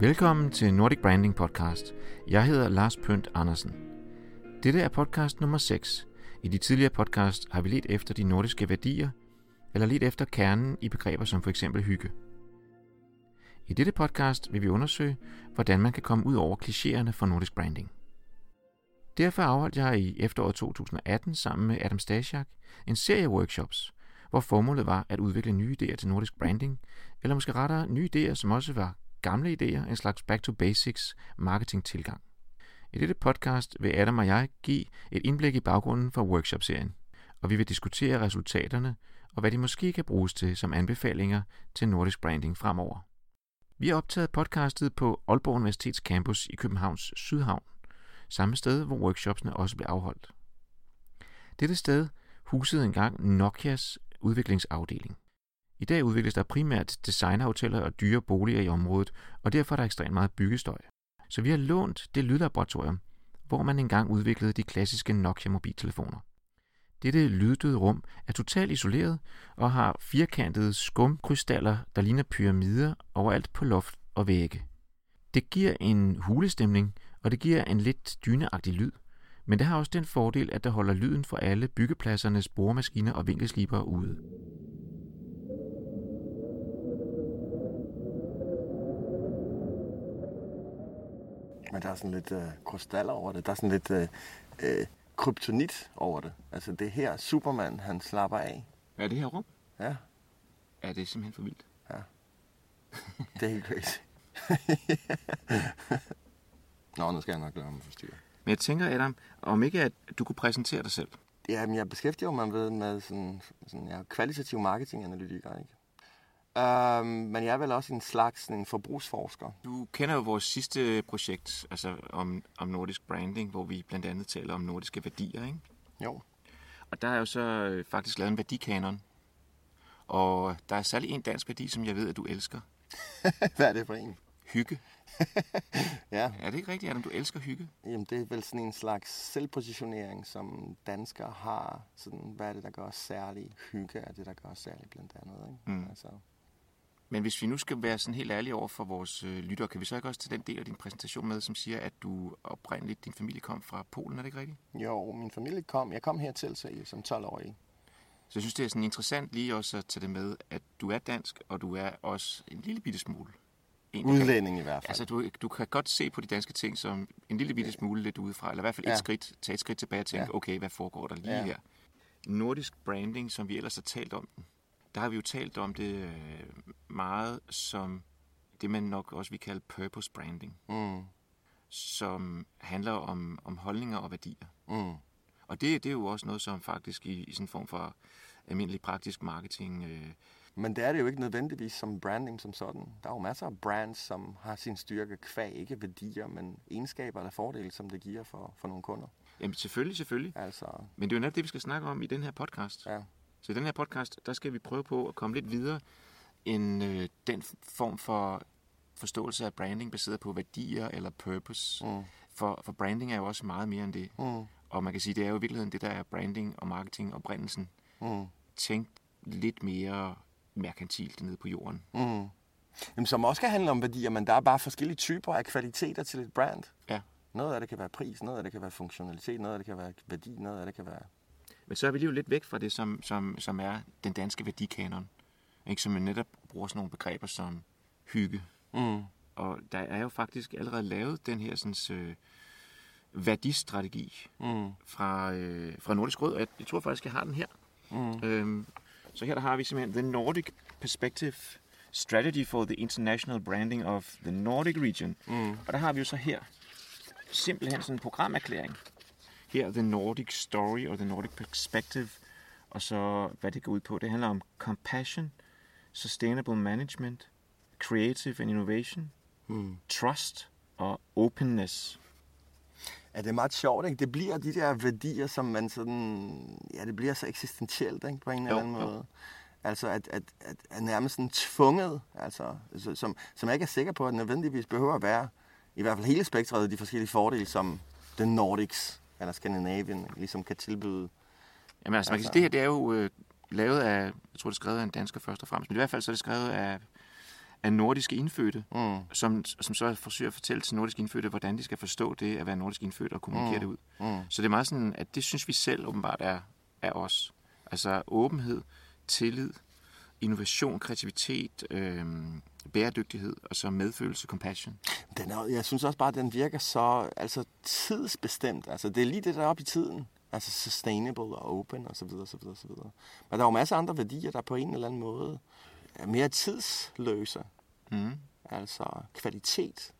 Velkommen til Nordic Branding Podcast. Jeg hedder Lars Pønt Andersen. Dette er podcast nummer 6. I de tidligere podcast har vi let efter de nordiske værdier, eller let efter kernen i begreber som for eksempel hygge. I dette podcast vil vi undersøge, hvordan man kan komme ud over klichéerne for nordisk branding. Derfor afholdt jeg i efteråret 2018 sammen med Adam Stasiak en serie workshops, hvor formålet var at udvikle nye idéer til nordisk branding, eller måske rettere nye idéer, som også var gamle idéer, en slags back to basics marketing tilgang. I dette podcast vil Adam og jeg give et indblik i baggrunden for workshop-serien, og vi vil diskutere resultaterne og hvad de måske kan bruges til som anbefalinger til nordisk branding fremover. Vi har optaget podcastet på Aalborg Universitets campus i Københavns Sydhavn, samme sted, hvor workshopsene også blev afholdt. Dette sted husede engang Nokias udviklingsafdeling. I dag udvikles der primært designerhoteller og dyre boliger i området, og derfor er der ekstremt meget byggestøj. Så vi har lånt det lydlaboratorium, hvor man engang udviklede de klassiske Nokia mobiltelefoner. Dette lyddøde rum er totalt isoleret og har firkantede skumkrystaller, der ligner pyramider overalt på loft og vægge. Det giver en hulestemning, og det giver en lidt dyneagtig lyd, men det har også den fordel, at det holder lyden fra alle byggepladsernes boremaskiner og vinkelsliber ude. Men der er sådan lidt øh, krystaller over det. Der er sådan lidt øh, øh, kryptonit over det. Altså det er her Superman, han slapper af. Er det her rum? Ja, Er det simpelthen for vildt? det er helt crazy. Nå, nu skal jeg nok lade mig forstyrre. Men jeg tænker, Adam, om ikke at du kunne præsentere dig selv. Ja, men jeg beskæftiger mig med, med sådan, sådan ja, kvalitativ marketinganalytiker, ikke? Um, men jeg er vel også en slags en forbrugsforsker. Du kender jo vores sidste projekt, altså om, om nordisk branding, hvor vi blandt andet taler om nordiske værdier, ikke? Jo. Og der er jo så øh, faktisk lavet en værdikanon. Og der er særlig en dansk værdi, som jeg ved, at du elsker. Hvad er det for en? Hygge. Ja, Er det ikke rigtigt, Adam? Du elsker hygge? jamen det er vel sådan en slags selvpositionering, som danskere har. Sådan, hvad er det, der gør os særlige? Hygge er det, der gør os særlige blandt andet, ikke? Mm. Altså, Men hvis vi nu skal være sådan helt ærlige over for vores øh, lyttere, kan vi så ikke også tage den del af din præsentation med, som siger, at du oprindeligt, din familie kom fra Polen, er det ikke rigtigt? jo, min familie kom, jeg kom hertil så, som 12-årig. Så jeg synes, det er sådan interessant lige også at tage det med, at du er dansk, og du er også en lille bitte smule. En, Udlænding i hvert fald. Altså, du, du kan godt se på de danske ting som en lille bitte smule lidt udefra, eller i hvert fald et Ja. skridt, tage et skridt tilbage og tænke, Ja. okay, hvad foregår der lige Ja. her? Nordisk branding, som vi ellers har talt om, der har vi jo talt om det øh, meget som det, man nok også vil kalde purpose branding, Mm, som handler om, om holdninger og værdier. mm. Og det, det er jo også noget, som faktisk i, i sådan en form for almindelig praktisk marketing øh, Men det er det jo ikke nødvendigvis som branding som sådan. Der er jo masser af brands, som har sin styrke kvæg, ikke værdier, men egenskaber eller fordele, som det giver for, for nogle kunder. Jamen selvfølgelig, selvfølgelig. Altså, Men det er jo netop det, vi skal snakke om i den her podcast. ja. Så i den her podcast, der skal vi prøve på at komme lidt videre end øh, den form for forståelse af branding baseret på værdier eller purpose. Mm, For, for branding er jo også meget mere end det. mm, Og man kan sige, det er jo i virkeligheden det, der er branding og marketing og oprindelsen. mm, Tænkt lidt mere merkantilt nede på jorden. mm. Jamen, som også kan handle om værdier, men der er bare forskellige typer af kvaliteter til et brand. Ja. Noget af det kan være pris, noget af det kan være funktionalitet, noget af det kan være værdi, noget af det kan være... Men så er vi lige jo lidt væk fra det, som, som, som er den danske værdikanon. Ikke? Som jo netop bruger sådan nogle begreber som hygge, Mm, Og der er jo faktisk allerede lavet den her sådan, øh, værdistrategi mm, fra, øh, fra Nordisk Råd, jeg, jeg tror faktisk, jeg har den her. mm. Øhm, så her der har vi simpelthen The Nordic Perspective Strategy for the International Branding of the Nordic Region. Mm. Og der har vi jo så her simpelthen sådan en programerklæring. Her The Nordic Story og The Nordic Perspective, og så hvad det går ud på. Det handler om compassion, sustainable management, creative and innovation, Mm. trust og openness. Ja, det er meget sjovt, ikke? Det bliver de der værdier, som man sådan... Ja, det bliver så eksistentielt, ikke? På en eller anden jo. måde. Altså, at, at, at, at nærmest sådan tvunget, altså, så- som, som jeg ikke er sikker på, at nødvendigvis behøver at være, i hvert fald hele spektret af de forskellige fordele, som den Nordics, eller Skandinavien, ligesom kan tilbyde. Jamen altså, man kan Altså- sige, det her det er jo øh, lavet af, jeg tror det er skrevet af en dansker først og fremmest, men i hvert fald så er det skrevet af, af nordiske indfødte, Mm. som, som så forsøger at fortælle til nordiske indfødte, hvordan de skal forstå det at være nordisk indfødt og kommunikere mm. det ud. Mm. Så det er meget sådan, at det synes vi selv åbenbart er, er os. Altså åbenhed, tillid, innovation, kreativitet, øh, bæredygtighed og så medfølelse, compassion. Den er, jeg synes også bare, at den virker så altså, tidsbestemt. Altså, det er lige det, der er oppe i tiden. Altså sustainable og open og så videre, så videre, så videre. Men der er jo masser af andre værdier, der på en eller anden måde er mere tidsløse. Mm. Altså kvalitet.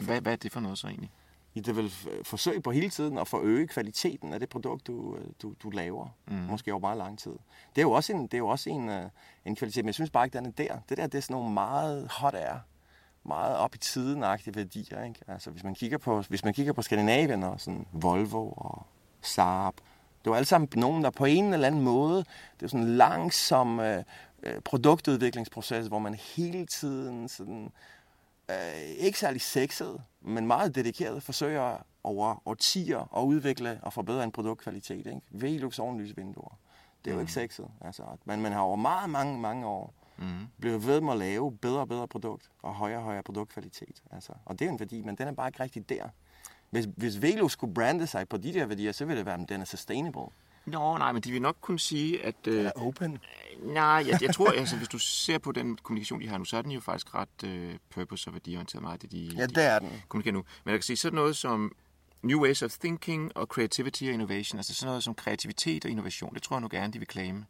Hvad, hvad er det for noget så egentlig? I det vil f- forsøge på hele tiden at forøge kvaliteten af det produkt, du, øh, du, du laver. Mm. Måske over meget lang tid. Det er jo også en, det er jo også en, øh, en kvalitet, men jeg synes bare ikke, den er der. Det der, det er sådan nogle meget hot air, meget op i tiden værdier. Ikke? Altså, hvis man kigger på, hvis man kigger på Skandinavien og sådan Volvo og Saab, det var alle sammen nogen, der på en eller anden måde, det er sådan en langsom øh, øh, produktudviklingsproces, hvor man hele tiden sådan, øh, ikke særlig sexet, men meget dedikeret forsøger over årtier at udvikle og forbedre en produktkvalitet. Ikke? Velux ovenlysvinduer. Det er jo ikke sexet. Altså, men man har over meget, mange, mange år Mm. blevet ved med at lave bedre og bedre produkt og højere og højere produktkvalitet. Altså, og det er en værdi, men den er bare ikke rigtig der. Hvis, hvis Velux skulle brande sig på de der værdier, så ville det være, at den er sustainable. Nå, nej, men de vil nok kunne sige, at... Øh, Den er open. nej, jeg, jeg tror, altså, hvis du ser på den kommunikation, de har nu, så er den jo faktisk ret øh, purpose- og værdiorienteret meget, det de, Ja, de det er den. kommunikerer nu. Men jeg kan sige sådan noget som new ways of thinking og creativity og innovation, altså sådan noget som kreativitet og innovation, det tror jeg nu gerne, de vil claime.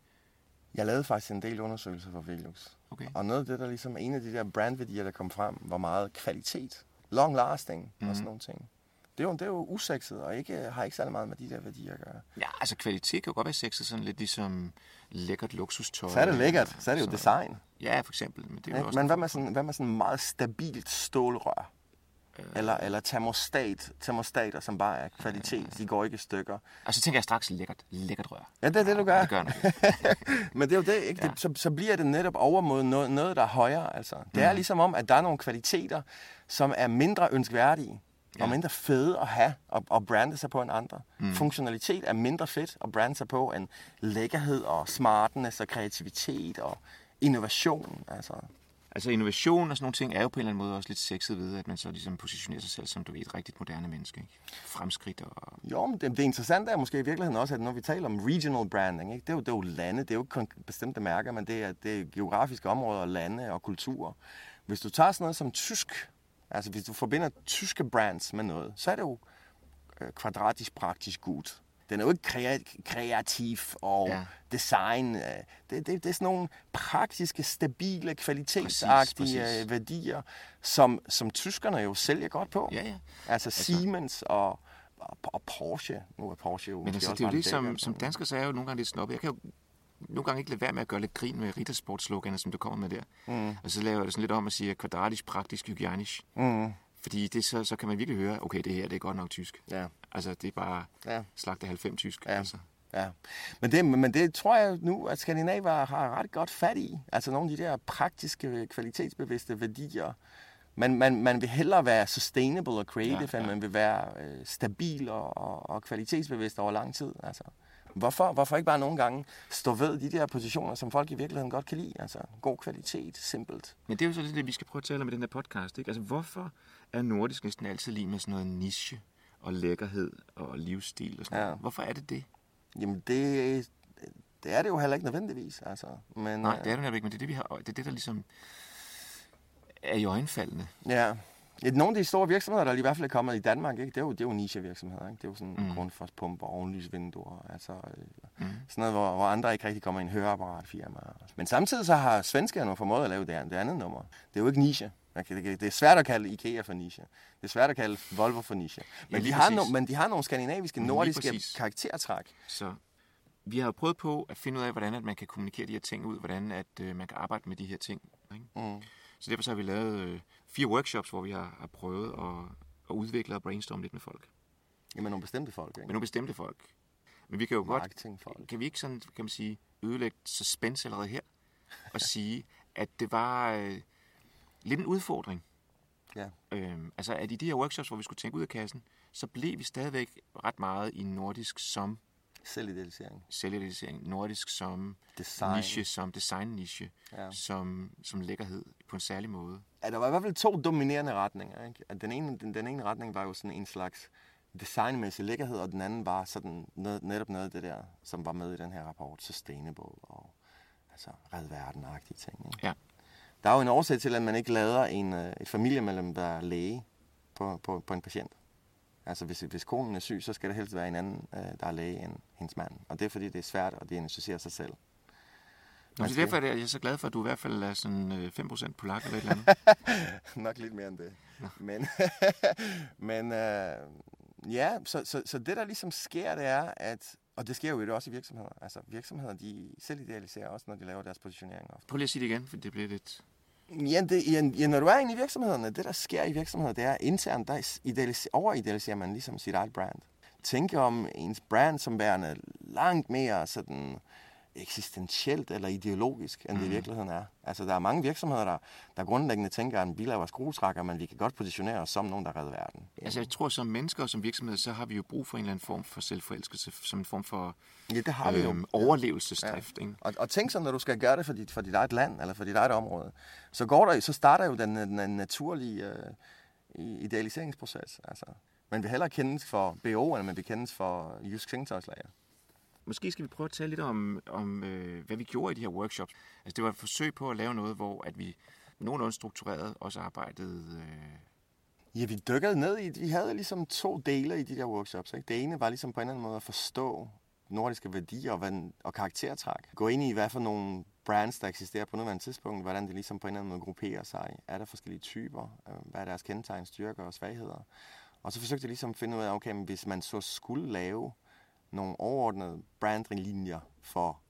Jeg lavede faktisk en del undersøgelser for Velux. Okay. Og noget af det, der ligesom en af de der brandværdier, der kom frem, var meget kvalitet. Long lasting mm. og sådan nogle ting. Det er jo, det er jo usekset, og ikke, har ikke særlig meget med de der værdier at gøre. Ja, altså kvalitet kan jo godt være sexet, sådan lidt ligesom lækkert lukstøj. Så er det lækkert, så er det jo design. Ja, for eksempel. Men det er jo Ikke? også Men hvad med sådan, hvad med sådan meget stabilt stålrør? Eller, eller termostat, termostater, som bare er kvalitet. De går ikke i stykker. Og så tænker jeg straks lækkert, lækkert rør. Ja, det er det, du gør. Ja, det gør. Men det er jo det, ikke? Ja. Det, så, så bliver det netop over mod noget, noget der er højere. Altså. Det er ligesom om, at der er nogle kvaliteter, som er mindre ønskværdige. Ja. Og mindre fede at have og, og brande sig på end andre. Mm. Funktionalitet er mindre fedt at brande sig på end lækkerhed og smartness og kreativitet og innovation. Altså. Altså innovation og sådan nogle ting er jo på en eller anden måde også lidt sexet ved, at man så ligesom positionerer sig selv som, du ved, et rigtigt moderne menneske. Ikke? Fremskridt og... Jo, men det, det interessante er måske i virkeligheden også, at når vi taler om regional branding, ikke? Det, er jo, det er jo lande, det er jo ikke bestemte mærker, men det er, det er geografiske områder, lande og kulturer. Hvis du tager sådan noget som tysk, altså hvis du forbinder tyske brands med noget, så er det jo øh, kvadratisk praktisk gut. Den er jo ikke krea- kreativ og Ja. design. øh, Det, det, det er sådan nogle praktiske, stabile, Præcis, kvalitetsagtige præcis. øh, værdier, som, som tyskerne jo sælger godt på. Ja, ja. Altså Siemens og, og, Porsche. Nu er Porsche jo Men altså, det er jo det, som, som dansker så er jo nogle gange lidt snobbet. Jeg kan jo nogle gange ikke lade være med at gøre lidt grin med Rittersport-sloganer, som du kommer med der. Mm. Og så laver jeg det sådan lidt om at sige kvadratisk, praktisk, hygienisk. Mm. Fordi det, så, så kan man virkelig høre, okay, det her det er godt nok tysk. Ja, Altså, det er bare ja, slagte 90 tysk. Ja. Altså. ja. Men det, men det tror jeg nu, at Skandinavier har ret godt fat i. Altså nogle af de der praktiske, kvalitetsbevidste værdier. Man, man, man vil hellere være sustainable og creative, ja, ja. end man vil være øh, stabil og, og, og kvalitetsbevidst over lang tid. Altså. Hvorfor, hvorfor ikke bare nogle gange stå ved de der positioner, som folk i virkeligheden godt kan lide? Altså god kvalitet, simpelt. Men det er jo så lidt det, vi skal prøve at tale om i den her podcast. Ikke? Altså, hvorfor er nordisk næsten altid lige med sådan noget niche og lækkerhed og livsstil og sådan Ja. noget? Hvorfor er det det? Jamen det, det er det jo heller ikke nødvendigvis. Altså. Men, Nej, øh, det er det netop ikke, men det er det, vi har, det, er det der ligesom er i øjenfaldene. Ja. Ja, Nogle af de store virksomheder, der i hvert fald er kommet i Danmark, ikke? Det, er jo, det er jo niche-virksomheder. Ikke? Det er jo sådan Mm. grundforspumper, ovenlysvinduer, altså øh, Mm. sådan noget, hvor, hvor andre ikke rigtig kommer i en høreapparatfirma. Men samtidig så har svenskerne jo formået at lave det, det andet nummer. Det er jo ikke niche. Det er svært at kalde IKEA for niche. Det er svært at kalde Volvo for niche. Men, lige de, har no, men de har nogle skandinaviske, nordiske karaktertræk. Så vi har prøvet på at finde ud af, hvordan at man kan kommunikere de her ting ud, hvordan at øh, man kan arbejde med de her ting. Ikke? Mm. Så derfor så har vi lavet øh, fire workshops, hvor vi har, har prøvet at, at udvikle og brainstorme lidt med folk. Jamen nogle bestemte folk, Med ikke? nogle bestemte folk. Men vi kan jo godt, kan vi ikke sådan, kan man sige, ødelægge suspense allerede her, og sige, at det var øh, lidt en udfordring. Ja. Øhm, altså, at i de her workshops, hvor vi skulle tænke ud af kassen, så blev vi stadigvæk ret meget i nordisk som Selvidealisering. selvidealisering, nordisk som Design. niche, som design-niche, Ja. som, som lækkerhed på en særlig måde. Ja, der var i hvert fald to dominerende retninger. Ikke? At den, ene, den, den ene retning var jo sådan en slags designmæssig lækkerhed, og den anden var sådan noget, netop noget af det der, som var med i den her rapport, sustainable og altså red verden-agtige ting. Ikke? Ja. Der er jo en årsag til, at man ikke lader en, øh, et familiemedlem være læge på, på, på en patient. Altså hvis, hvis konen er syg, så skal det helst være en anden, øh, der er læge end hendes mand. Og det er fordi, det er svært at diagnostisere sig selv. Nå, så skal- derfor er jeg så glad for, at du i hvert fald er sådan øh, 5% polak eller et eller andet. Nok lidt mere end det. Men, men øh, ja, så, så, så det der ligesom sker, det er, at, og det sker jo det også i virksomheder. Altså virksomheder, de selv idealiserer også, når de laver deres positionering. ofte. Prøv lige at sige det igen, for det bliver lidt... Ja, det, ja, ja, når du er inde i virksomhederne, det der sker i virksomheder, det er internt, der idealiser, overidealiserer man ligesom sit eget brand. Tænk om ens brand som værende langt mere sådan eksistentielt eller ideologisk, end det i virkeligheden er. Altså, der er mange virksomheder, der, der grundlæggende tænker, at vi laver skruetrækker, men vi kan godt positionere os som nogen, der redder verden. Altså jeg tror, som mennesker og som virksomhed, så har vi jo brug for en eller anden form for selvforelskelse, som en form for Ja, det har vi jo. øhm, overlevelsesdrift. Ikke? Og, og tænk så, når du skal gøre det for dit, for dit eget land, eller for dit eget område, så, går der, så starter jo den, den naturlige øh, idealiseringsproces. Altså, man vil hellere kendes for BO, end man vil kendes for Jysk Sengtøjslager. Måske skal vi prøve at tale lidt om, om øh, hvad vi gjorde i de her workshops. Altså det var et forsøg på at lave noget, hvor at vi nogenlunde struktureret også arbejdede... Øh, Ja, vi dykkede ned i, vi havde ligesom to dele i de der workshops. Ikke? Det ene var ligesom på en eller anden måde at forstå nordiske værdier og, hvad, og karaktertræk. Gå ind i, hvad for nogle brands, der eksisterer på nuværende tidspunkt, hvordan det ligesom på en eller anden måde grupperer sig. Er der forskellige typer? Øh, hvad er deres kendetegn, styrker og svagheder? Og så forsøgte jeg ligesom at finde ud af, okay, men hvis man så skulle lave nogle overordnede brandlinjer for,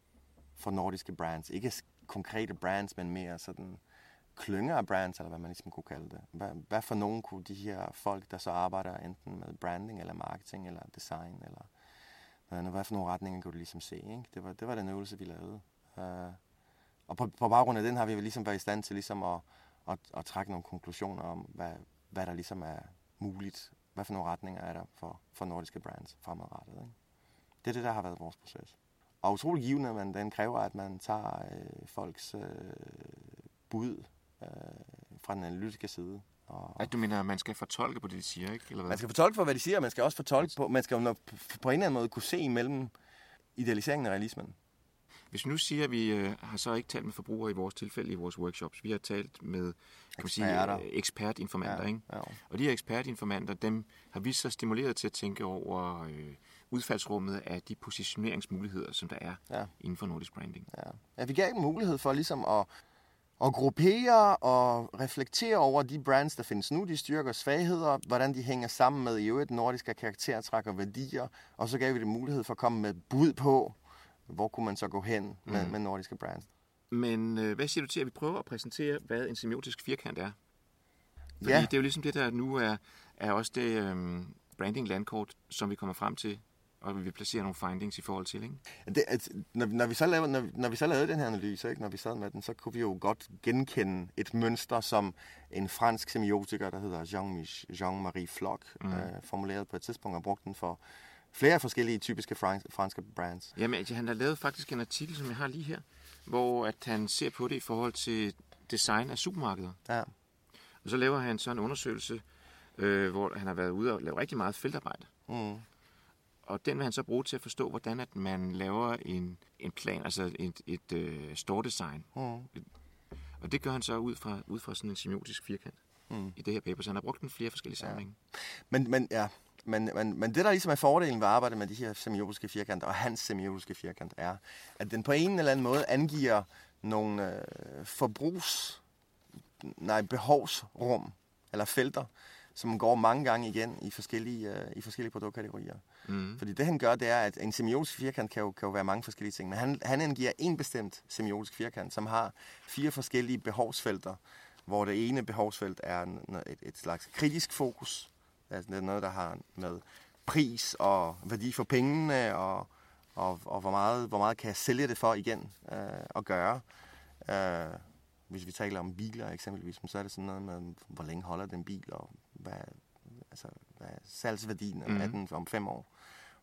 for nordiske brands, ikke konkrete brands, men mere sådan klynger af brands, eller hvad man ligesom kunne kalde det. Hvad, hvad for nogen kunne de her folk, der så arbejder enten med branding, eller marketing, eller design, eller noget andet, hvad for nogle retninger kunne du ligesom se, ikke? Det var, det var den øvelse, vi lavede. Uh, og på, på baggrund af den har vi ligesom været i stand til ligesom at, at, at trække nogle konklusioner om, hvad, hvad der ligesom er muligt. Hvad for nogle retninger er der for, for nordiske brands fremadrettet, ikke? Det er det, der har været vores proces. Og utrolig givende, men den kræver, at man tager øh, folks øh, bud øh, fra den analytiske side. Og, at du mener, at man skal fortolke på det, de siger, ikke? Eller hvad? man skal fortolke på, hvad de siger, og man skal også fortolke på, man skal jo på en eller anden måde kunne se imellem idealiseringen og realismen. Hvis vi nu siger, at vi øh, har så ikke talt med forbrugere i vores tilfælde i vores workshops, vi har talt med kan man sige, Eksperter. øh, ekspertinformanter, ikke? ja. Og de her ekspertinformanter, dem har vi så stimuleret til at tænke over øh, udfaldsrummet af de positioneringsmuligheder, som der er Ja. inden for nordisk branding. Ja. ja, vi gav dem mulighed for ligesom at, at gruppere og reflektere over de brands, der findes nu, de styrker og svagheder, hvordan de hænger sammen med i øvrigt nordiske karaktertræk og værdier, og så gav vi dem mulighed for at komme med bud på, hvor kunne man så gå hen med, med nordiske brands. Men øh, hvad siger du til, at vi prøver at præsentere, hvad en semiotisk firkant er? Fordi Ja. det er jo ligesom det, der nu er, er også det øh, branding landkort, som vi kommer frem til, og vi vil placere nogle findings i forhold til, ikke? Det, at, når, når, vi så lavede, når, når vi så lavede den her analyse, ikke, når vi sad med den, så kunne vi jo godt genkende et mønster, som en fransk semiotiker, der hedder Jean-Marie Floch, mm. øh, formulerede på et tidspunkt og brugte den for flere forskellige typiske frans, franske brands. Jamen, altså, han har lavet faktisk en artikel, som jeg har lige her, hvor at han ser på det i forhold til design af supermarkeder. Ja. Og så laver han så en undersøgelse, øh, hvor han har været ude og lave rigtig meget feltarbejde. Mm. Og den vil han så bruge til at forstå, hvordan at man laver en, en plan, altså et, et øh, store design. Mm. Og det gør han så ud fra, ud fra sådan en semiotisk firkant Mm. i det her paper. Så han har brugt den flere forskellige sammenhænge. Men, men, ja, men, men, men det, der ligesom er fordelen ved at arbejde med de her semiotiske firkanter, og hans semiotiske firkant, er, at den på en eller anden måde angiver nogle øh, forbrugs... Nej, behovsrum, eller felter, som går mange gange igen i forskellige, øh, i forskellige produktkategorier. Mm. Fordi det han gør, det er, at en semiotisk firkant kan jo, kan jo være mange forskellige ting, men han, han angiver en bestemt semiotisk firkant, som har fire forskellige behovsfelter, hvor det ene behovsfelt er et, et slags kritisk fokus, altså det er noget, der har med pris og værdi for pengene, og, og, og hvor, meget, hvor meget kan jeg sælge det for igen øh, at gøre. Øh, hvis vi taler om biler eksempelvis, så er det sådan noget med, hvor længe holder den bil, og hvad, altså, hvad er salgsværdien mm. af den om fem år.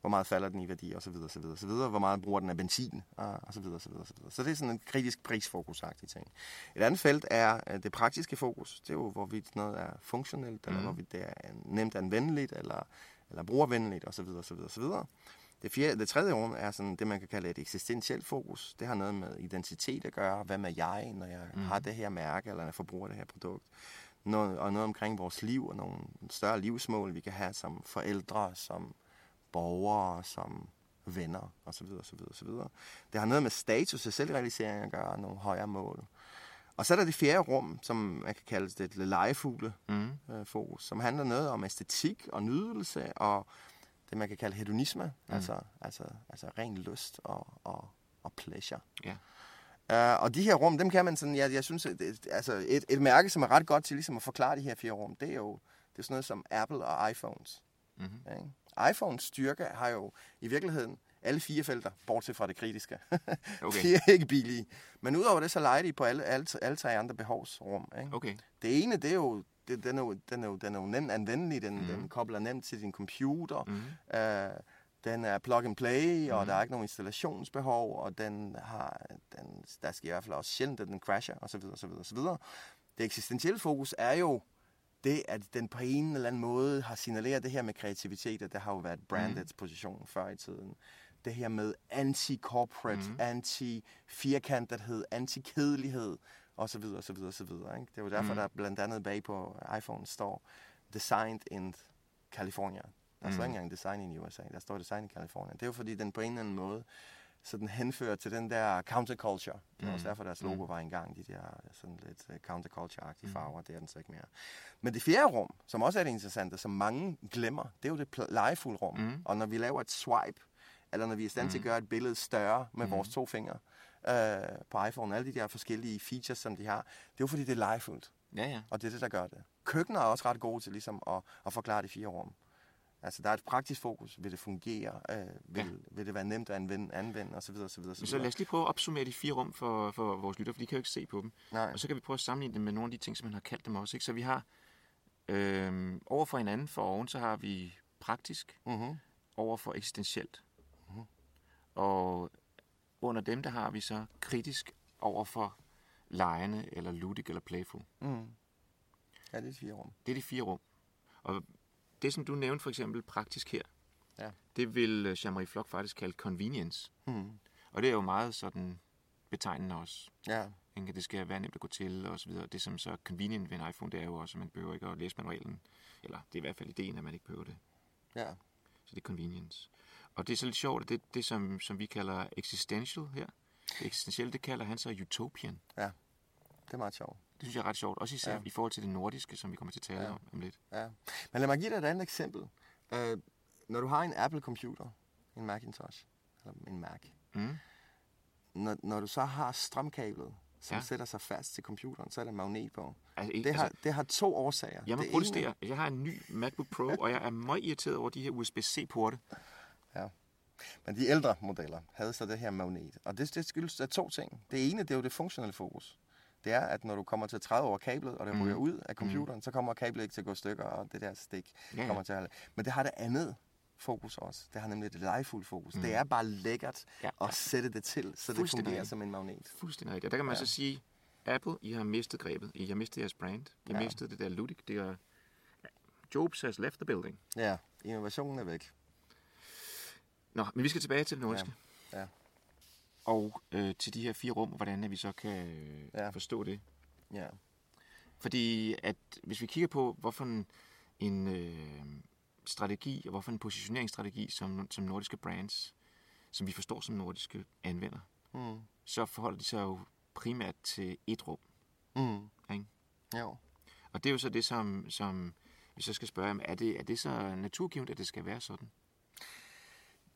hvor meget falder den i værdi, og så videre, så videre, så videre. Hvor meget bruger den af benzin, og, og så videre, så videre, så videre. Så det er sådan en kritisk prisfokusagtig ting. Et andet felt er øh, det praktiske fokus. Det er jo, hvorvidt noget er funktionelt, eller Mhm. hvorvidt det er nemt anvendeligt, eller, eller brugervenligt, og så videre, så videre, så videre. Det, fjerde, det tredje rum er sådan det, man kan kalde et eksistentielt fokus. Det har noget med identitet at gøre. Hvem er jeg, når jeg mm. har det her mærke, eller når jeg forbruger det her produkt? Noget, og noget omkring vores liv, og nogle større livsmål, vi kan have som forældre, som borgere, som venner, osv. osv., osv. Det har noget med status og selvrealisering at gøre, nogle højere mål. Og så er der det fjerde rum, som man kan kalde det et legefugle Mm. øh, fokus, som handler noget om æstetik og nydelse og det, man kan kalde hedonisme, mm. altså, altså, altså ren lyst og, og, og pleasure. Ja. Uh, og de her rum, dem kan man sådan, jeg, jeg synes, det, altså et, et mærke, som er ret godt til ligesom at forklare de her fire rum, det er jo det er sådan noget som Apple og iPhones. Mm-hmm. Ikke? iPhones styrke har jo i virkeligheden alle fire felter, bortset fra det kritiske. Okay. de er ikke billige. Men udover det, så leger de på alle, alle, alle tre andre behovsrum. Ikke? Okay. Det ene, det er jo, det, den, er jo, den, er jo, den er jo nemt anvendelig, den, mm. den kobler nemt til din computer. Mm. Øh, den er plug and play, og der er ikke nogen installationsbehov, og den har, den, der skal i hvert fald også sjældent, at den crasher, osv. osv., osv. Det eksistentielle fokus er jo det, at den på en eller anden måde har signaleret det her med kreativitet, og det har jo været brandets position før i tiden. Det her med anti-corporate, mm. anti-firkantethed, anti-kedelighed, osv. osv. osv. Ikke? Det er jo derfor, mm. der blandt andet bag på iPhone står Designed in California. Der står ikke engang design i USA, der står design i Kalifornien. Det er jo fordi, den på en eller anden måde så den henfører til den der counterculture. Det var også derfor, deres logo var engang de der sådan lidt uh, counterculture-agtige farver. Det er den så ikke mere. Men det fjerde rum, som også er det interessante, som mange glemmer, det er jo det legefulde rum. Mm. Og når vi laver et swipe, eller når vi er i stand til at gøre et billede større med mm. vores to fingre øh, på iPhone, alle de der forskellige features, som de har, det er jo fordi, det er legefuldt. Ja, ja. Og det er det, der gør det. Køkkener er også ret gode til ligesom at, at forklare de fire rum. Altså, der er et praktisk fokus. Vil det fungere? Øh, vil, ja. vil det være nemt at anvende, anvende osv. osv., osv. Så lad os lige prøve at opsummere de fire rum for, for vores lytter, for de kan jo ikke se på dem. Nej. Og så kan vi prøve at sammenligne dem med nogle af de ting, som man har kaldt dem også. Ikke? Så vi har øh, over for hinanden for oven, så har vi praktisk, Mm-hmm. over for eksistentielt. Og under dem, der har vi så kritisk over for lejende, eller ludic, eller playful. Mm. Ja, det er de fire rum. Det er de fire rum. Og det, som du nævnte for eksempel praktisk her, Ja. det vil øh, Jean-Marie Flock faktisk kalde convenience. Mm. Og det er jo meget sådan betegnende også. Ja. Ikke? Det skal være nemt at gå til og så videre. Det som så er convenient ved en iPhone, det er jo også, at man behøver ikke at læse manualen. Eller det er i hvert fald ideen, at man ikke behøver det. Ja. Så det er convenience. Og det er så lidt sjovt, at det, det som, som vi kalder existential her, det eksistentielle, det kalder han så utopian. Det er meget sjovt. Det synes jeg er ret sjovt. Også især Ja. ja. i forhold til det nordiske, som vi kommer til at tale Ja. ja. om, om lidt. Ja. Men lad mig give dig et andet eksempel. Uh, når du har en Apple-computer, en Macintosh, eller en Mac, Mm. når, når du så har strømkablet, som ja. Ja. sætter sig fast til computeren, så er der magnet på. Altså, Det har, altså, det har to årsager. jeg må det protestere. Jeg har en ny MacBook Pro, og jeg er meget irriteret over de her USB-C-porte. Men de ældre modeller havde så det her magnet. Og det, det skyldes af to ting. Det ene, det er jo det funktionelle fokus. Det er, at når du kommer til at træde over kablet, og det ryger ud af computeren, mm. så kommer kablet ikke til at gå stykker, og det der stik Ja, ja. kommer til at Men det har det andet fokus også. Det har nemlig det legefulde fokus. Mm. Det er bare lækkert Ja, at ja. sætte det til, så det fungerer som en magnet. Fuldstændig rigtigt. Og der kan man Ja. ja. så sige, Apple, I har mistet grebet. I har mistet jeres brand. I har Ja. mistet det der ludic. Det er... Jobs has left the building. Ja, innovationen er væk. Nå, men vi skal tilbage til det nordiske. Ja. Og øh, til de her fire rum, hvordan at vi så kan øh, Ja. forstå det. Ja. Fordi at hvis vi kigger på, hvorfor en, en øh, strategi, og hvorfor en positioneringsstrategi, som, som nordiske brands, som vi forstår som nordiske anvender, Mm. så forholder de sig jo primært til et rum. Mm. Ikke? Jo. Og det er jo så det, som, som vi så skal spørge om, er det, er det så naturgivet, at det skal være sådan?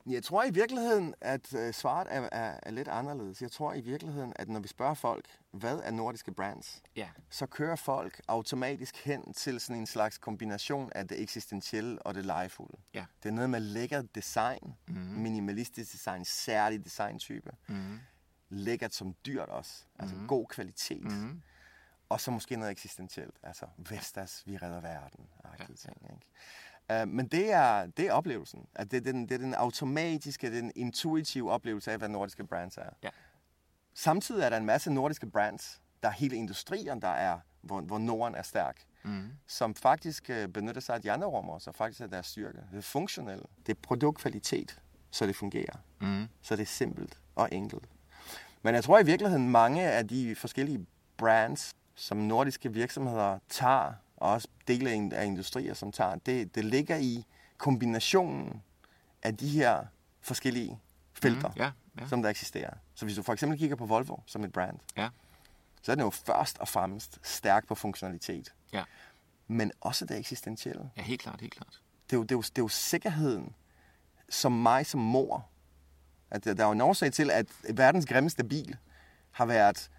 Jeg tror i virkeligheden, at øh, svaret er, er, er lidt anderledes. Jeg tror i virkeligheden, at når vi spørger folk, hvad er nordiske brands, Ja. så kører folk automatisk hen til sådan en slags kombination af det eksistentielle og det legefulde. Ja. Det er noget med lækkert design, mm-hmm. minimalistisk design, særlig designtype. Mm-hmm. Lækkert som dyrt også, altså Mhm. god kvalitet. Mm-hmm. Og så måske noget eksistentielt, altså Vestas, vi redder verden, ja, ting, ikke? Uh, men det er, det er oplevelsen. At det, er den, det er den automatiske, den intuitive oplevelse af, hvad nordiske brands er. Ja. Samtidig er der en masse nordiske brands. Der er hele industrien, der er, hvor, hvor Norden er stærk. Mm. Som faktisk uh, benytter sig af de andre rummer, så faktisk er deres styrke. Det er funktionelle. Det er produktkvalitet, så det fungerer. Mm. Så det er simpelt og enkelt. Men jeg tror i virkeligheden, mange af de forskellige brands, som nordiske virksomheder tager, og også dele af industrier, som tager, det, det ligger i kombinationen af de her forskellige felter, mm, ja, ja. som der eksisterer. Så hvis du for eksempel kigger på Volvo som et brand, ja. så er den jo først og fremmest stærk på funktionalitet. Ja. Men også det eksistentielle. Ja, helt klart, helt klart. Det er jo, det er jo, det er jo sikkerheden, som mig som mor. At der er jo en årsag til, at verdens grimmeste bil har været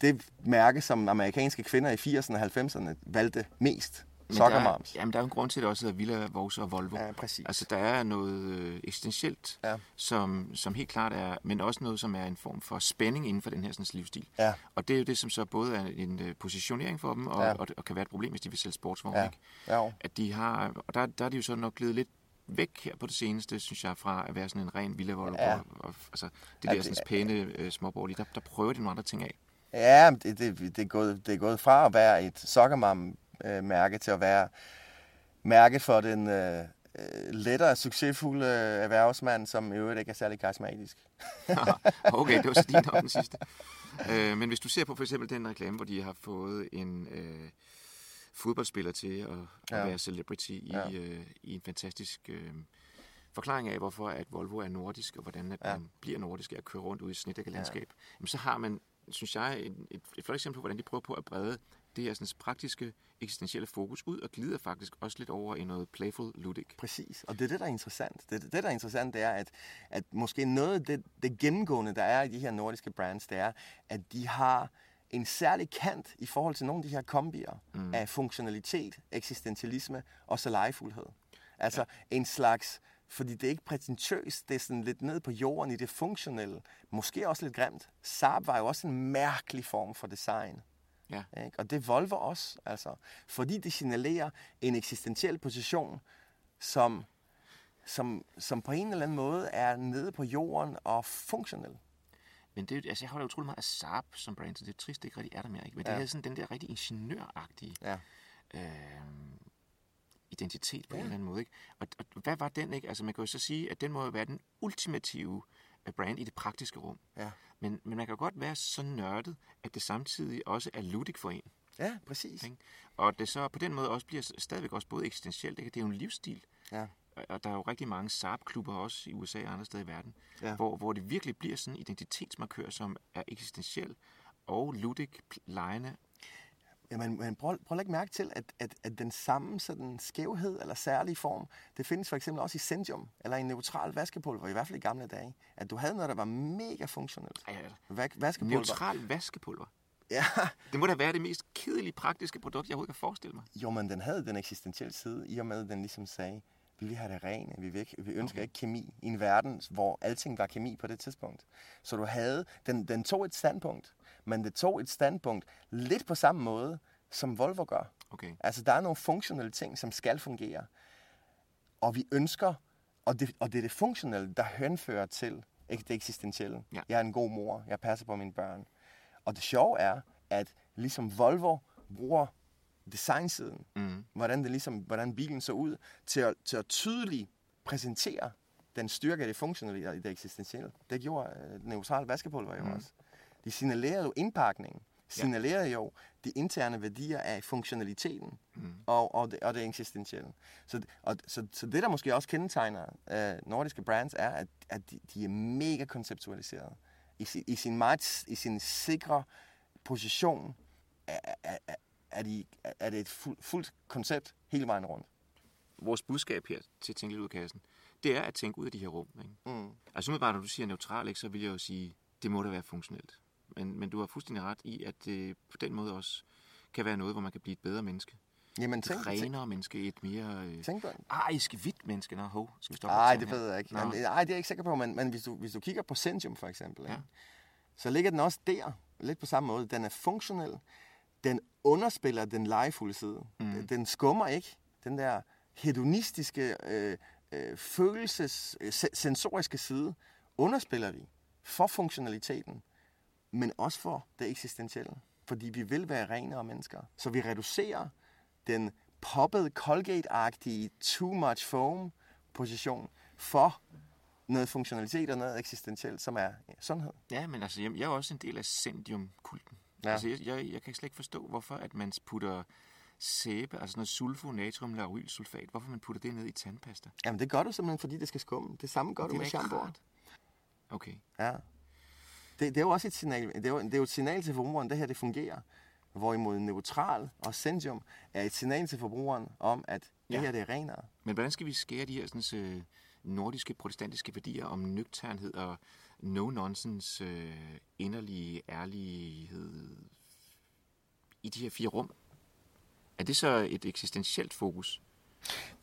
det mærke, som amerikanske kvinder i 80'erne og 90'erne valgte mest. Soccer der, moms. Jamen, der er en grund til, at det også hedder Villa, Vos og Volvo. Ja, præcis. Altså, der er noget øh, eksistentielt, Ja. som, som helt klart er, men også noget, som er en form for spænding inden for den her sådan, livsstil. Ja. Og det er jo det, som så både er en øh, positionering for dem, og, Ja. og, og, kan være et problem, hvis de vil sælge sportsvogne. Ja. Ikke? Ja. At de har, og der, der er de jo så nok gledet lidt væk her på det seneste, synes jeg, fra at være sådan en ren Villa Volvo. Ja. Og, og, altså, det Ja, der det- sådan pæne øh, småborgerlige, der, der prøver de nogle andre ting af. Ja, det, det, det, er gået, det er gået fra at være et sokkermam-mærke til at være mærke for den øh, øh, lettere succesfulde øh, erhvervsmand, som i øvrigt ikke er særlig karismatisk. okay, det var så din den sidste. Øh, men hvis du ser på for eksempel den reklame, hvor de har fået en øh, fodboldspiller til at, at Ja. være celebrity i, Ja. øh, i en fantastisk øh, forklaring af, hvorfor at Volvo er nordisk, og hvordan at Ja. man bliver nordisk af at køre rundt ude i et snedækkerlandskab, jamen, så har man, synes jeg, et, et, et flot eksempel på, hvordan de prøver på at brede det her sådan, praktiske, eksistentielle fokus ud, og glider faktisk også lidt over i noget playful ludic. Præcis, og det er det, der er interessant. Det, det der er interessant, det er, at, at måske noget af det, det gennemgående, der er i de her nordiske brands, det er, at de har en særlig kant i forhold til nogle af de her kombier mm. af funktionalitet, eksistentialisme og så legefuldhed. Altså ja. en slags, fordi det er ikke prætentiøst, det er sådan lidt ned på jorden i det funktionelle, måske også lidt grimt. Saab var jo også en mærkelig form for design. Ja. Ikke? Og det Volvo også, altså. Fordi det signalerer en eksistentiel position, som, som, som på en eller anden måde er nede på jorden og funktionel. Men det, er altså, jeg holder utrolig meget af Saab som brand, så det er trist, det ikke rigtig er der mere. Ikke? Men ja. Ja. det er sådan den der rigtig ingeniøragtige Ja. øh, identitet på ja. en eller anden måde. Ikke? Og, og hvad var den? ikke? Altså man kan jo så sige, at den må jo være den ultimative øh, brand i det praktiske rum. Ja. Men, men man kan godt være så nørdet, at det samtidig også er ludic for en. Ja, præcis. Ikke? Og det så på den måde også bliver stadigvæk også både eksistentielt. Ikke? Det er jo en livsstil. Ja. Og- der er jo rigtig mange Saab-klubber også i USA og andre steder i verden, Ja. hvor, hvor det virkelig bliver sådan en identitetsmarkør, som er eksistentiel og ludic, lejende. Ja, men, men prøv, prøv at lægge mærke til, at, at, at den samme sådan, skævhed eller særlige form, det findes for eksempel også i Sendium, eller i neutral vaskepulver, i hvert fald i gamle dage. At du havde noget, der var mega funktionelt. Ej, Va- vaskepulver. neutral vaskepulver. Ja, Det må da være det mest kedelige praktiske produkt, jeg overhovedet kan forestille mig. Jo, men den havde den eksistentielle side, i og med, at den ligesom sagde, vi vil have det rene, vi, vil ikke, vi ønsker okay. ikke kemi i en verden, hvor alting var kemi på det tidspunkt. Så du havde, den, den tog et standpunkt, men det tog et standpunkt lidt på samme måde, som Volvo gør. Okay. Altså, der er nogle funktionelle ting, som skal fungere. Og vi ønsker, og det, og det er det funktionelle, der henfører til ikke det eksistentielle. Ja. Jeg er en god mor, jeg passer på mine børn. Og det sjove er, at ligesom Volvo bruger designsiden, Mm. hvordan, det ligesom, hvordan bilen så ud, til at, til at tydeligt præsentere den styrke af det funktionelle og det eksistentielle. Det gjorde uh, neutral vaskepulver jo mm. også. De signalerede jo indpakningen, signalerede jo de interne værdier af funktionaliteten mm. og, og, det, og det eksistentielle. Så, og, så, så det, der måske også kendetegner uh, nordiske brands, er, at, at de, de er mega konceptualiseret. I, sin, i, sin meget, I sin sikre position er, de, er det et fuld, fuldt koncept hele vejen rundt. Vores budskab her til Tænk lidt ud af kassen, det er at tænke ud af de her rum. Ikke? Mm. Altså umiddelbart, når du siger neutral, ikke, så vil jeg jo sige, det må da være funktionelt. Men, men du har fuldstændig ret i, at det på den måde også kan være noget, hvor man kan blive et bedre menneske. Jamen, Et tænk, tænk, renere menneske, et mere øh, tænk arisk hvidt menneske. Nå, hov, skal vi stoppe Nej, det ved jeg ikke. Nej, det er jeg ikke sikker på, men, men hvis, du, hvis du kigger på Centium for eksempel, Ja. ja. så ligger den også der, lidt på samme måde. Den er funktionel. Den underspiller den legefulde side. Mm. Den skummer ikke den der hedonistiske, øh, øh, følelses, øh, sensoriske side underspiller vi for funktionaliteten, men også for det eksistentielle. Fordi vi vil være renere mennesker. Så vi reducerer den poppede Colgate-agtige too much foam position for noget funktionalitet og noget eksistentielt, som er ja, sundhed. Ja, men altså, jeg, jeg er også en del af sendium-kulten. Ja. Altså, jeg, jeg, jeg kan slet ikke forstå, hvorfor at man putter sæbe, altså noget sulfo, natrium, laurylsulfat, hvorfor man putter det ned i tandpasta. Jamen, det gør du simpelthen, fordi det skal skumme. Det samme gør det du med shampoo. Okay. Ja. Det, det, er jo også et signal. Det er jo, det er jo et signal til forbrugeren, det her det fungerer. Hvorimod neutral og sendium er et signal til forbrugeren om, at det ja. her det er renere. Men hvordan skal vi skære de her sådan, øh, nordiske protestantiske værdier om nøgternhed og no-nonsense, øh, inderlig ærlighed i de her fire rum? Er det så et eksistentielt fokus?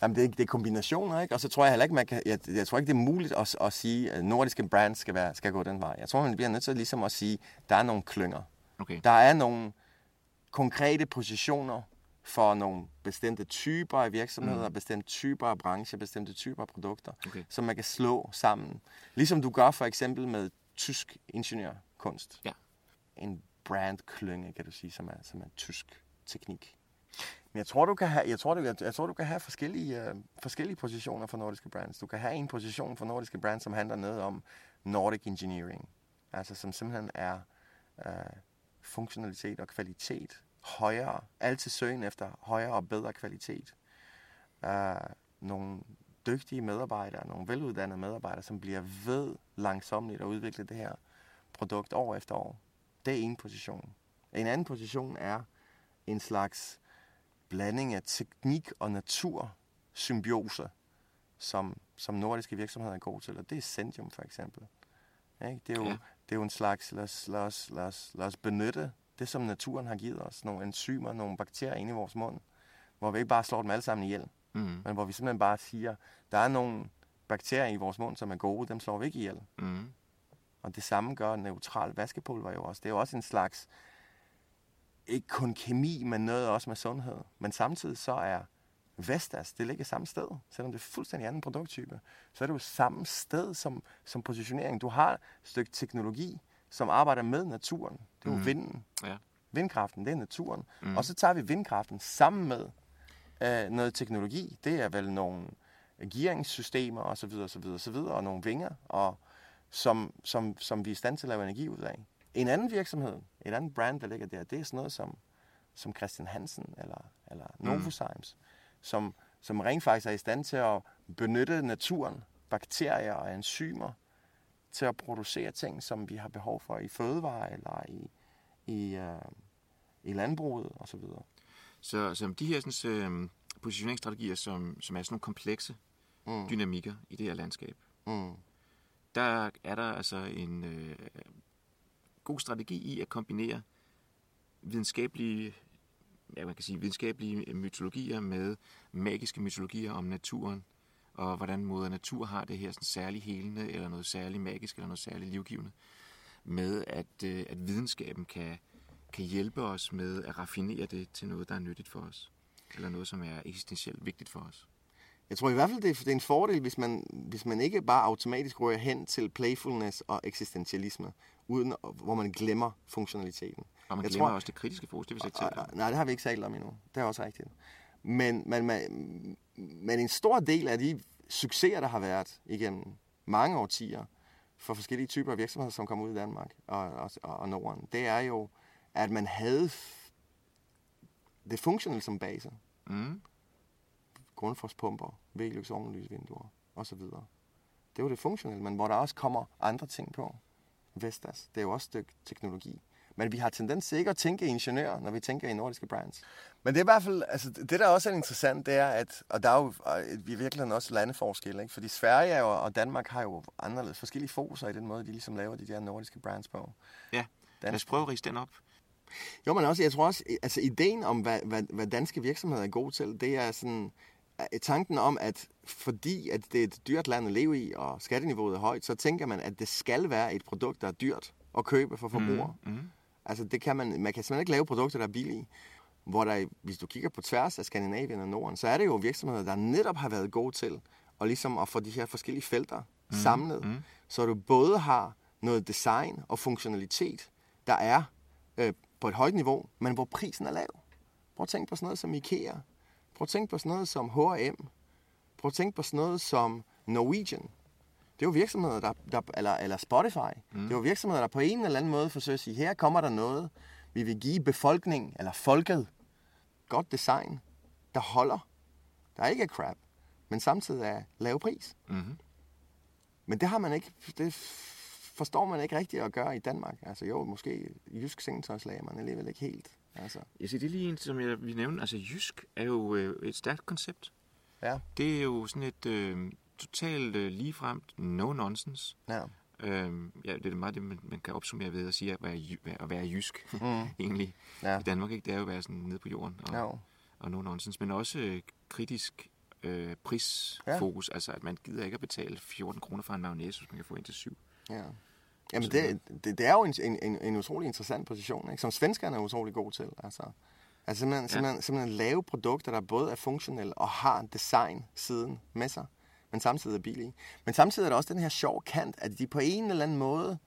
Jamen, det er, det er kombinationer, ikke? Og så tror jeg heller ikke, man kan, jeg, jeg tror ikke, det er muligt at, at sige, at nordiske brands skal, være, skal gå den vej. Jeg tror, man bliver nødt til ligesom at sige, at der er nogle klynger. Okay. Der er nogle konkrete positioner for nogle bestemte typer af virksomheder, mm. bestemte typer af brancher, bestemte typer af produkter, okay. som man kan slå sammen. Ligesom du gør for eksempel med tysk ingeniørkunst. Ja. En brandklynge, kan du sige, som er, som er tysk teknik. Men jeg tror, du kan have, jeg tror, du, jeg, jeg tror, du kan have forskellige, uh, forskellige positioner for nordiske brands. Du kan have en position for nordiske brands, som handler noget om Nordic Engineering. Altså som simpelthen er uh, funktionalitet og kvalitet højere, altid søgen efter højere og bedre kvalitet. Uh, nogle dygtige medarbejdere, nogle veluddannede medarbejdere, som bliver ved langsomt at udvikle det her produkt år efter år. Det er en position. En anden position er en slags blanding af teknik og natur symbiose, som, som nordiske virksomheder er gode til, og det er Sendium for eksempel. Ikke? Det, er jo, ja. det er jo en slags, lad os, lad, os, lad, os, lad os benytte det, som naturen har givet os, nogle enzymer, nogle bakterier inde i vores mund, hvor vi ikke bare slår dem alle sammen ihjel, mm. men hvor vi simpelthen bare siger, der er nogle bakterier i vores mund, som er gode, dem slår vi ikke ihjel. Mm. Og det samme gør neutral vaskepulver jo også. Det er jo også en slags, ikke kun kemi, men noget også med sundhed. Men samtidig så er Vestas, det ligger samme sted, selvom det er fuldstændig anden produkttype. Så er det jo samme sted som, som positionering. Du har et stykke teknologi, som arbejder med naturen. Det er jo mm. vinden. Ja. Vindkraften, det er naturen. Mm. Og så tager vi vindkraften sammen med øh, noget teknologi. Det er vel nogle gearingssystemer osv. osv. osv. og nogle vinger, og som, som, som vi er i stand til at lave energi ud af. En anden virksomhed, et andet brand, der ligger der, det er sådan noget som, som Christian Hansen eller, eller. Novozymes, mm. som, som rent faktisk er i stand til at benytte naturen, bakterier og enzymer, til at producere ting, som vi har behov for i fødevare eller i, i, uh, i landbruget osv. Så, så de her sådan, øh, positioneringsstrategier, som, som er sådan nogle komplekse mm. dynamikker i det her landskab, mm. der er der altså en øh, god strategi i at kombinere videnskabelige ja, man kan sige, videnskabelige mytologier med magiske mytologier om naturen, og hvordan moder natur har det her sådan særlig helende, eller noget særligt magisk, eller noget særligt livgivende, med at, øh, at videnskaben kan, kan hjælpe os med at raffinere det til noget, der er nyttigt for os, eller noget, som er eksistentielt vigtigt for os. Jeg tror i hvert fald, det er, det er en fordel, hvis man, hvis man ikke bare automatisk rører hen til playfulness og eksistentialisme, uden, hvor man glemmer funktionaliteten. Og man jeg glemmer tror, også det kritiske fokus, det vil sige til. Nej, det har vi ikke talt om endnu. Det er også rigtigt. Men, men, men, men en stor del af de succeser, der har været igennem mange årtier for forskellige typer af virksomheder, som kommer ud i Danmark og, og, og Norden, det er jo, at man havde det funktionelle som base. Mm. Grundforspumper, V-lys, ovenlysvinduer osv. Det var det funktionelle, men hvor der også kommer andre ting på. Vestas, det er jo også et stykke teknologi. Men vi har tendens til ikke at tænke ingeniør, når vi tænker i nordiske brands. Men det er i hvert fald, altså det der også er interessant, det er, at, og der er jo vi er virkelig også landeforskel, ikke? fordi Sverige og Danmark har jo anderledes forskellige fokuser i den måde, de ligesom laver de der nordiske brands på. Ja, lad os prøve at den op. Jo, men også, jeg tror også, altså ideen om, hvad, hvad, hvad danske virksomheder er gode til, det er sådan, tanken om, at fordi at det er et dyrt land at leve i, og skatteniveauet er højt, så tænker man, at det skal være et produkt, der er dyrt at købe for forbrugere. Mm, mm. Altså, det kan man, man kan simpelthen ikke lave produkter, der er billige. hvor der, hvis du kigger på tværs af Skandinavien og Norden, så er det jo virksomheder, der netop har været gode til og ligesom at få de her forskellige felter mm. samlet, mm. så du både har noget design og funktionalitet, der er øh, på et højt niveau, men hvor prisen er lav. Prøv at tænke på sådan noget som IKEA. Prøv at tænke på sådan noget som H&M. Prøv at tænke på sådan noget som Norwegian. Det er jo virksomheder, der, der eller, eller Spotify. Mm. Det er jo virksomheder, der på en eller anden måde forsøger at sige, her kommer der noget, vi vil give befolkningen, eller folket, godt design, der holder. Der er ikke crap, men samtidig er lav pris. Mm-hmm. Men det har man ikke, det forstår man ikke rigtigt at gøre i Danmark. Altså jo, måske jysk sengetøjslag, man alligevel ikke helt. Altså. Jeg siger, det er lige en, som jeg vil nævne. Altså jysk er jo øh, et stærkt koncept. Ja. Det er jo sådan et øh, totalt øh, ligefremt no-nonsense. Ja. Øhm, ja, det er meget det, man, man kan opsummere ved at sige at være, at være jysk, mm. egentlig. Ja. I Danmark, ikke? Det er jo at være sådan nede på jorden og, ja. og no nonsense, men også øh, kritisk øh, prisfokus, ja. altså at man gider ikke at betale 14 kroner for en mayonnaise, hvis man kan få ind til syv. Ja. Jamen, det, det, det er jo en, en, en utrolig interessant position, ikke? som svenskerne er utrolig gode til. Altså, altså simpelthen, ja. simpelthen, simpelthen lave produkter, der både er funktionelle og har design-siden med sig, men samtidig er billige. Men samtidig er der også den her sjov kant, at de på en eller anden måde,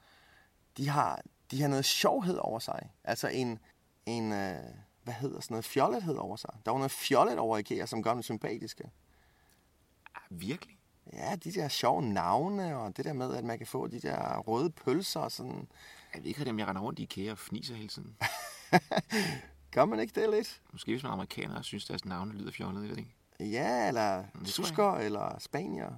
de har, de har noget sjovhed over sig. Altså en, en øh, hvad hedder sådan noget, fjollethed over sig. Der var noget fjollet over IKEA, som gør dem sympatiske. Ah, virkelig? Ja, de der sjove navne, og det der med, at man kan få de der røde pølser og sådan. Jeg ved ikke, dem jeg render rundt i IKEA og fniser hele tiden. Gør man ikke det lidt? Måske hvis man er amerikaner og synes, deres navne lyder fjollet, eller ikke? Ja, eller tysker, eller spanier.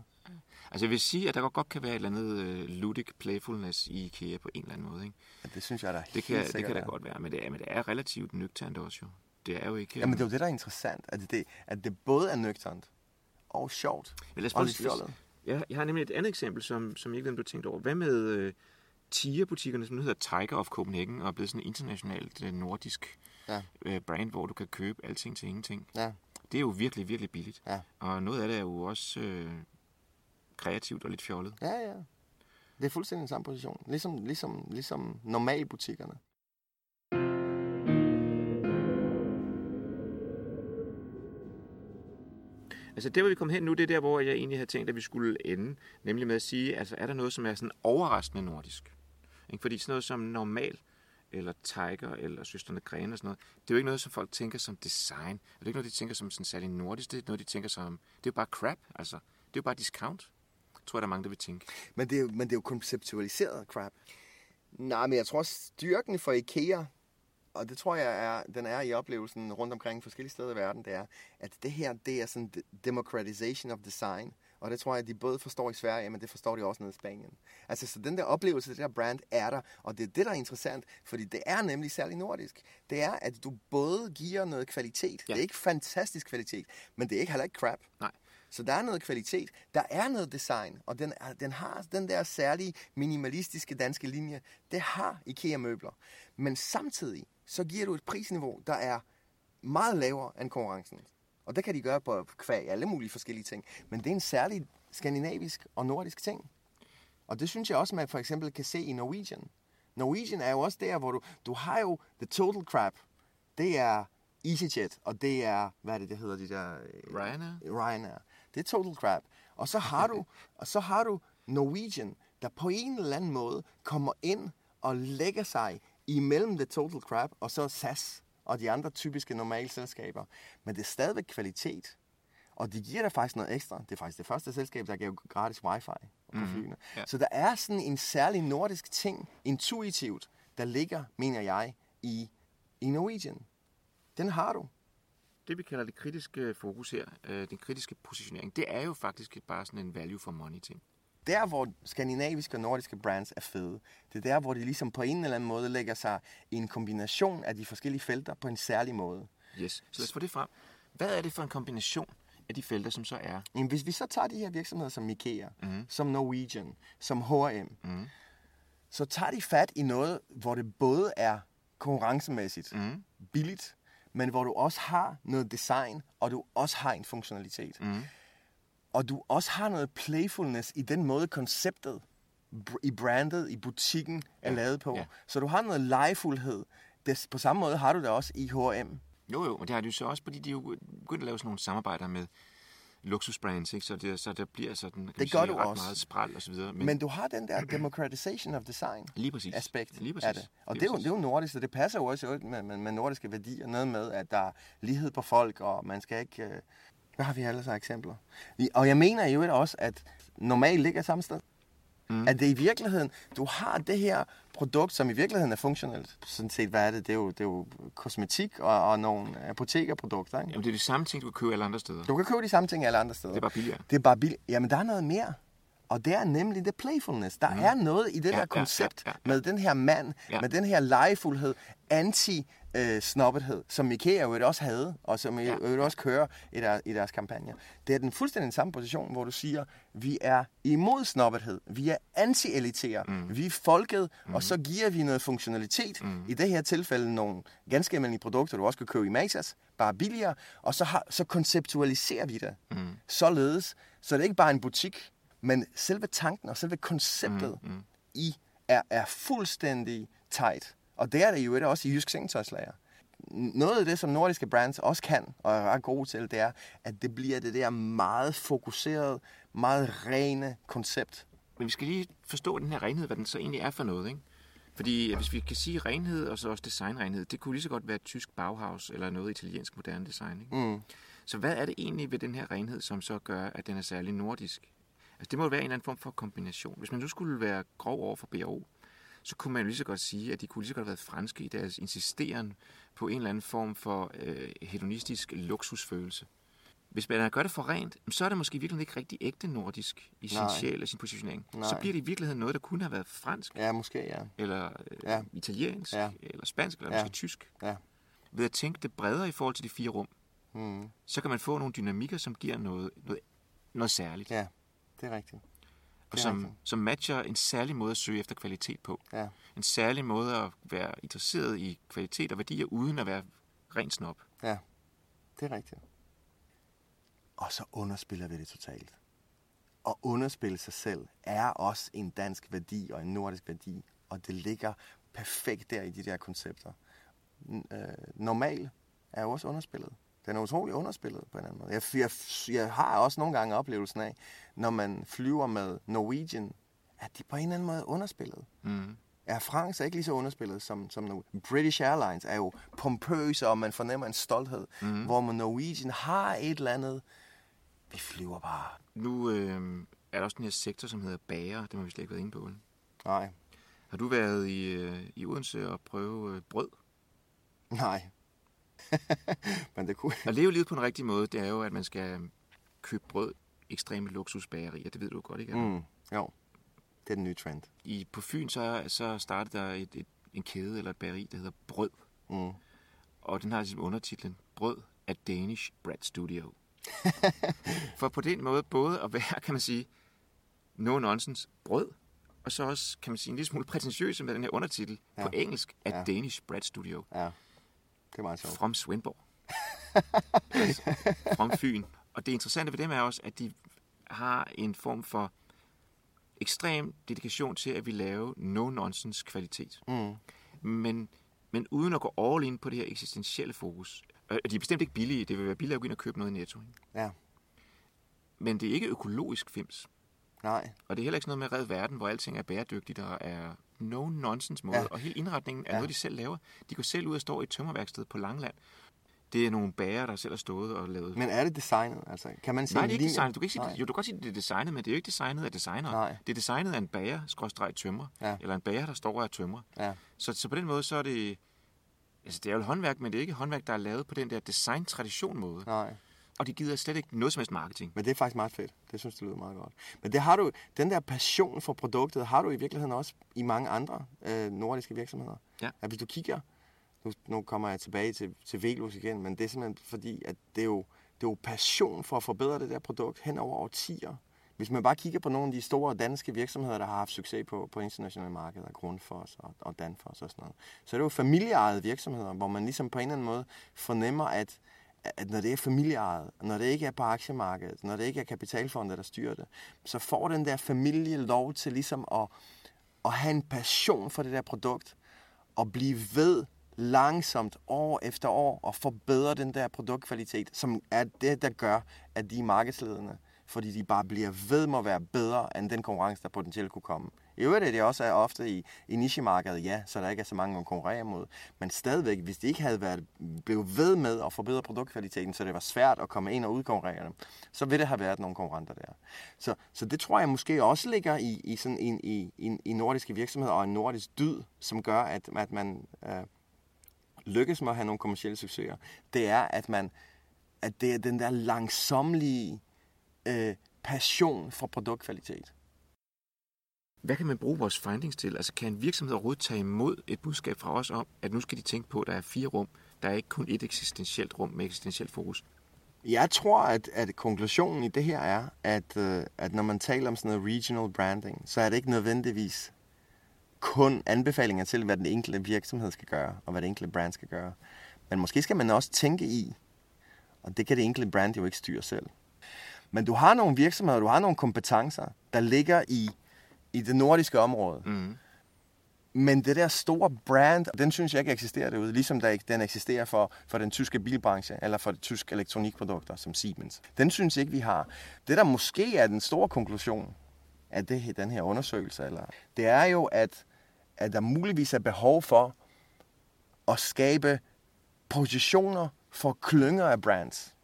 Altså jeg vil sige, at der godt kan være et eller andet uh, ludic playfulness i IKEA på en eller anden måde. Ikke? Ja, det synes jeg da det kan, Det kan da godt være, men det, er, men det er relativt nøgternt også jo. Det er jo ikke... Ja, men det er jo det, der er interessant, at det, at det både er nøgternt og sjovt men lad os og lidt fjollet. Ja, jeg har nemlig et andet eksempel, som, som jeg ikke ved, om du tænkt over. Hvad med uh, Tiger-butikkerne, som nu hedder Tiger of Copenhagen, og er blevet sådan et internationalt uh, nordisk ja. uh, brand, hvor du kan købe alting til ingenting. Ja. Det er jo virkelig, virkelig billigt. Ja. Og noget af det er jo også øh, kreativt og lidt fjollet. Ja, ja. Det er fuldstændig den samme position. Ligesom, ligesom, ligesom normalbutikkerne. Altså der, hvor vi kom hen nu, det er der, hvor jeg egentlig havde tænkt, at vi skulle ende. Nemlig med at sige, altså er der noget, som er sådan overraskende nordisk? Ikke? Fordi sådan noget som normal, eller Tiger, eller Søsterne Grene og sådan noget, det er jo ikke noget, som folk tænker som design. Det er ikke noget, de tænker som sådan særlig nordisk. Det er noget, de tænker som, det er jo bare crap, altså. Det er jo bare discount tror jeg, der er mange, der vil tænke. Men det er jo, men det er jo konceptualiseret crap. Nej, men jeg tror styrken for IKEA, og det tror jeg, er, den er i oplevelsen rundt omkring forskellige steder i verden, det er, at det her, det er sådan democratization of design. Og det tror jeg, de både forstår i Sverige, men det forstår de også nede i Spanien. Altså, så den der oplevelse, det der brand er der, og det er det, der er interessant, fordi det er nemlig særlig nordisk. Det er, at du både giver noget kvalitet. Ja. Det er ikke fantastisk kvalitet, men det er ikke heller ikke crap. Nej. Så der er noget kvalitet, der er noget design, og den, er, den har den der særlige minimalistiske danske linje. Det har IKEA-møbler. Men samtidig, så giver du et prisniveau, der er meget lavere end konkurrencen. Og det kan de gøre på kvæg alle mulige forskellige ting. Men det er en særlig skandinavisk og nordisk ting. Og det synes jeg også, man for eksempel kan se i Norwegian. Norwegian er jo også der, hvor du, du har jo the total crap. Det er EasyJet, og det er, hvad er det, det hedder, de der... Ryanair? Ryanair. Det er total crap. Og så har du, og så har du Norwegian, der på en eller anden måde kommer ind og lægger sig imellem det total crap og så SAS og de andre typiske normale selskaber. Men det er stadigvæk kvalitet. Og de giver dig faktisk noget ekstra. Det er faktisk det første selskab, der giver gratis wifi på mm-hmm. flyene. Ja. Så der er sådan en særlig nordisk ting, intuitivt, der ligger, mener jeg, i, i Norwegian. Den har du det vi kalder det kritiske fokus her, øh, den kritiske positionering, det er jo faktisk bare sådan en value for money ting. Der, hvor skandinaviske og nordiske brands er fede, det er der, hvor de ligesom på en eller anden måde lægger sig i en kombination af de forskellige felter på en særlig måde. Yes, så lad os få det frem. Hvad er det for en kombination af de felter, som så er? Jamen, hvis vi så tager de her virksomheder som IKEA, mm. som Norwegian, som H&M, mm. så tager de fat i noget, hvor det både er konkurrencemæssigt mm. billigt, men hvor du også har noget design, og du også har en funktionalitet. Mm. Og du også har noget playfulness i den måde, konceptet i brandet, i butikken er ja. lavet på. Ja. Så du har noget legefuldhed. Det, på samme måde har du det også i H&M. Jo, jo, men det har jo så også, fordi de er jo begyndt at lave sådan nogle samarbejder med luksusbrands, ikke? Så, det, så der bliver sådan, kan Det gør sige, du ret også. meget spræl og så videre. Men, Men du har den der democratization of design lige præcis. aspekt Lige præcis. af det. Og Lige det er, jo, det er jo nordisk, og det passer jo også med, med, med nordiske værdier. Noget med, at der er lighed på folk, og man skal ikke... Øh, hvad har vi ellers af eksempler? Vi- Og jeg mener jo også, at normalt ligger samme sted. Mm. At det i virkeligheden, du har det her produkt, som i virkeligheden er funktionelt. Sådan set, hvad er det? Det er jo, det er jo kosmetik og, og nogle apotekerprodukter. Ikke? Jamen, det er de samme ting, du kan købe alle andre steder. Du kan købe de samme ting alle andre steder. Det er bare billigere. Det er bare billigt. Jamen, der er noget mere. Og det er nemlig det playfulness. Der mm. er noget i det Ja, der ja, koncept ja, ja, med den her mand, Ja. med den her legefuldhed, anti øh, snobbethed, som IKEA jo også havde, og som Ja. ja. jo også kører i, der, i deres kampagner. Det er den fuldstændig samme position, hvor du siger, vi er imod snobbethed, vi er anti-elitære, mm. vi er folket, mm. og så giver vi noget funktionalitet, mm. i det her tilfælde nogle ganske almindelige produkter, du også kan købe i Matas, bare billigere, og så, har, så konceptualiserer vi det mm. således, så det er ikke bare en butik, men selve tanken og selve konceptet mm. Mm. i er, er fuldstændig tight. Og det er det jo også i Jysk Sengetøjslager. Noget af det, som nordiske brands også kan, og er ret gode til, det er, at det bliver det der meget fokuseret, meget rene koncept. Men vi skal lige forstå den her renhed, hvad den så egentlig er for noget, ikke? Fordi hvis vi kan sige renhed, og så også designrenhed, det kunne lige så godt være et tysk Bauhaus, eller noget italiensk moderne design, ikke? Mm. Så hvad er det egentlig ved den her renhed, som så gør, at den er særlig nordisk? Altså det må jo være en eller anden form for kombination. Hvis man nu skulle være grov over for BRO, så kunne man jo lige så godt sige, at de kunne lige så godt have været franske i deres insisteren på en eller anden form for øh, hedonistisk luksusfølelse. Hvis man gør det for rent, så er det måske virkelig ikke rigtig ægte nordisk i sin Nej. sjæl og sin positionering. Nej. Så bliver det i virkeligheden noget, der kunne have været fransk, Ja, måske, ja. eller øh, Ja. italiensk, Ja. eller spansk, eller Ja. måske tysk. Ja. Ved at tænke det bredere i forhold til de fire rum, Mm. så kan man få nogle dynamikker, som giver noget, noget, noget særligt. Ja, det er rigtigt. og som, rigtigt. som matcher en særlig måde at søge efter kvalitet på. Ja. En særlig måde at være interesseret i kvalitet og værdier, uden at være rent snop. Ja, det er rigtigt. Og så underspiller vi det totalt. Og underspille sig selv er også en dansk værdi og en nordisk værdi. Og det ligger perfekt der i de der koncepter. N- øh, normal er jo også underspillet. Den er utrolig underspillet på en anden måde. Jeg, jeg, jeg har også nogle gange oplevelsen af, når man flyver med Norwegian, at de på en eller anden måde er underspillet. Mm. Air France er ikke lige så underspillet som, som Nor- British Airlines er jo pompøse, og man fornemmer en stolthed. Mm. Hvor man Norwegian har et eller andet. Vi flyver bare. Nu øh, er der også den her sektor, som hedder bager. Det har vi slet ikke været inde på. Nej, Har du været i, øh, i Odense og prøve øh, brød? nej. Men det kunne... At leve livet på en rigtig måde, det er jo, at man skal købe brød ekstreme luksusbagerier. Det ved du godt, ikke? Mm. Mm, jo, det er den nye trend. I, på Fyn, så, så startede der et, et, en kæde eller et bageri, der hedder Brød. Mm. Og den har ligesom undertitlen Brød af Danish Bread Studio. For på den måde både at være, kan man sige, no nonsense brød, og så også, kan man sige, en lille smule prætentiøs med den her undertitel ja. på engelsk af Ja. Danish Bread Studio. Ja, det er meget sjovt. From Svendborg. From Fyn. Og det interessante ved dem er også, at de har en form for ekstrem dedikation til, at vi laver no-nonsense kvalitet. Mm. Men, men uden at gå all in på det her eksistentielle fokus. Og de er bestemt ikke billige. Det vil være billigere at gå ind og købe noget i Netto. Ja, Men det er ikke økologisk fims. nej. Og det er heller ikke sådan noget med red verden, hvor alting er bæredygtigt og er no-nonsense måde. Ja. Og hele indretningen er ja. Noget, de selv laver. De går selv ud og står i et tømmerværksted på Langland. Det er nogle bager, der selv har stået og lavet... Men er det designet? Altså, kan man sige Nej, det er ikke designet. Du kan ikke sige, Nej. jo, du kan godt sige, at det er designet, men det er jo ikke designet af designer. Nej. Det er designet af en bager, skråstreg tømmer. Ja. Eller en bager, der står og er tømmer. Ja, Så, så på den måde, så er det... Altså, det er jo håndværk, men det er ikke håndværk, der er lavet på den der design-tradition-måde. nej. Og de gider slet ikke noget som helst marketing. Men det er faktisk meget fedt. Det synes jeg lyder meget godt. Men det har du, den der passion for produktet har du i virkeligheden også i mange andre øh, nordiske virksomheder. Ja. At hvis du kigger, nu, nu kommer jeg tilbage til, til Velus igen, men det er simpelthen fordi, at det er, jo, det er jo passion for at forbedre det der produkt hen over årtier. Hvis man bare kigger på nogle af de store danske virksomheder, der har haft succes på, på internationale markeder, Grundfos og, og Danfoss og sådan noget, så er det jo familieejede virksomheder, hvor man ligesom på en eller anden måde fornemmer, at at når det er familieejet, når det ikke er på aktiemarkedet, når det ikke er kapitalfonde, der styrer det, så får den der familie lov til ligesom at, at have en passion for det der produkt, og blive ved langsomt år efter år og forbedre den der produktkvalitet, som er det, der gør, at de er markedsledende. Fordi de bare bliver ved med at være bedre end den konkurrence, der potentielt kunne komme. I øvrigt er det også ofte i, i nichemarkedet, ja, så der ikke er så mange at konkurrere mod. Men stadigvæk, hvis de ikke havde været, blevet ved med at forbedre produktkvaliteten, så det var svært at komme ind og udkonkurrere dem, så ville det have været nogle konkurrenter der. Så, så det tror jeg måske også ligger i, i, sådan en, i, i, i nordiske virksomheder og en nordisk dyd, som gør, at, at man øh, lykkes med at have nogle kommersielle succeser. Det er, at man at det er den der langsomlige øh, passion for produktkvalitet. Hvad kan man bruge vores findings til? Altså kan en virksomhed overhovedet tage imod et budskab fra os om, at nu skal de tænke på, at der er fire rum, der er ikke kun et eksistentielt rum med eksistentielt fokus? Jeg tror, at, at konklusionen i det her er, at, øh, at når man taler om sådan noget regional branding, så er det ikke nødvendigvis kun anbefalinger til, hvad den enkelte virksomhed skal gøre, og hvad det enkelte brand skal gøre. Men måske skal man også tænke i, og det kan det enkelte brand jo ikke styre selv. Men du har nogle virksomheder, du har nogle kompetencer, der ligger i i det nordiske område. Mm. Men det der store brand, den synes jeg ikke eksisterer derude, ligesom der, den eksisterer for, for den tyske bilbranche, eller for de tyske elektronikprodukter som Siemens. Den synes jeg ikke, vi har. Det der måske er den store konklusion af det, den her undersøgelse, eller, det er jo, at, at der muligvis er behov for at skabe positioner for klynger af brands.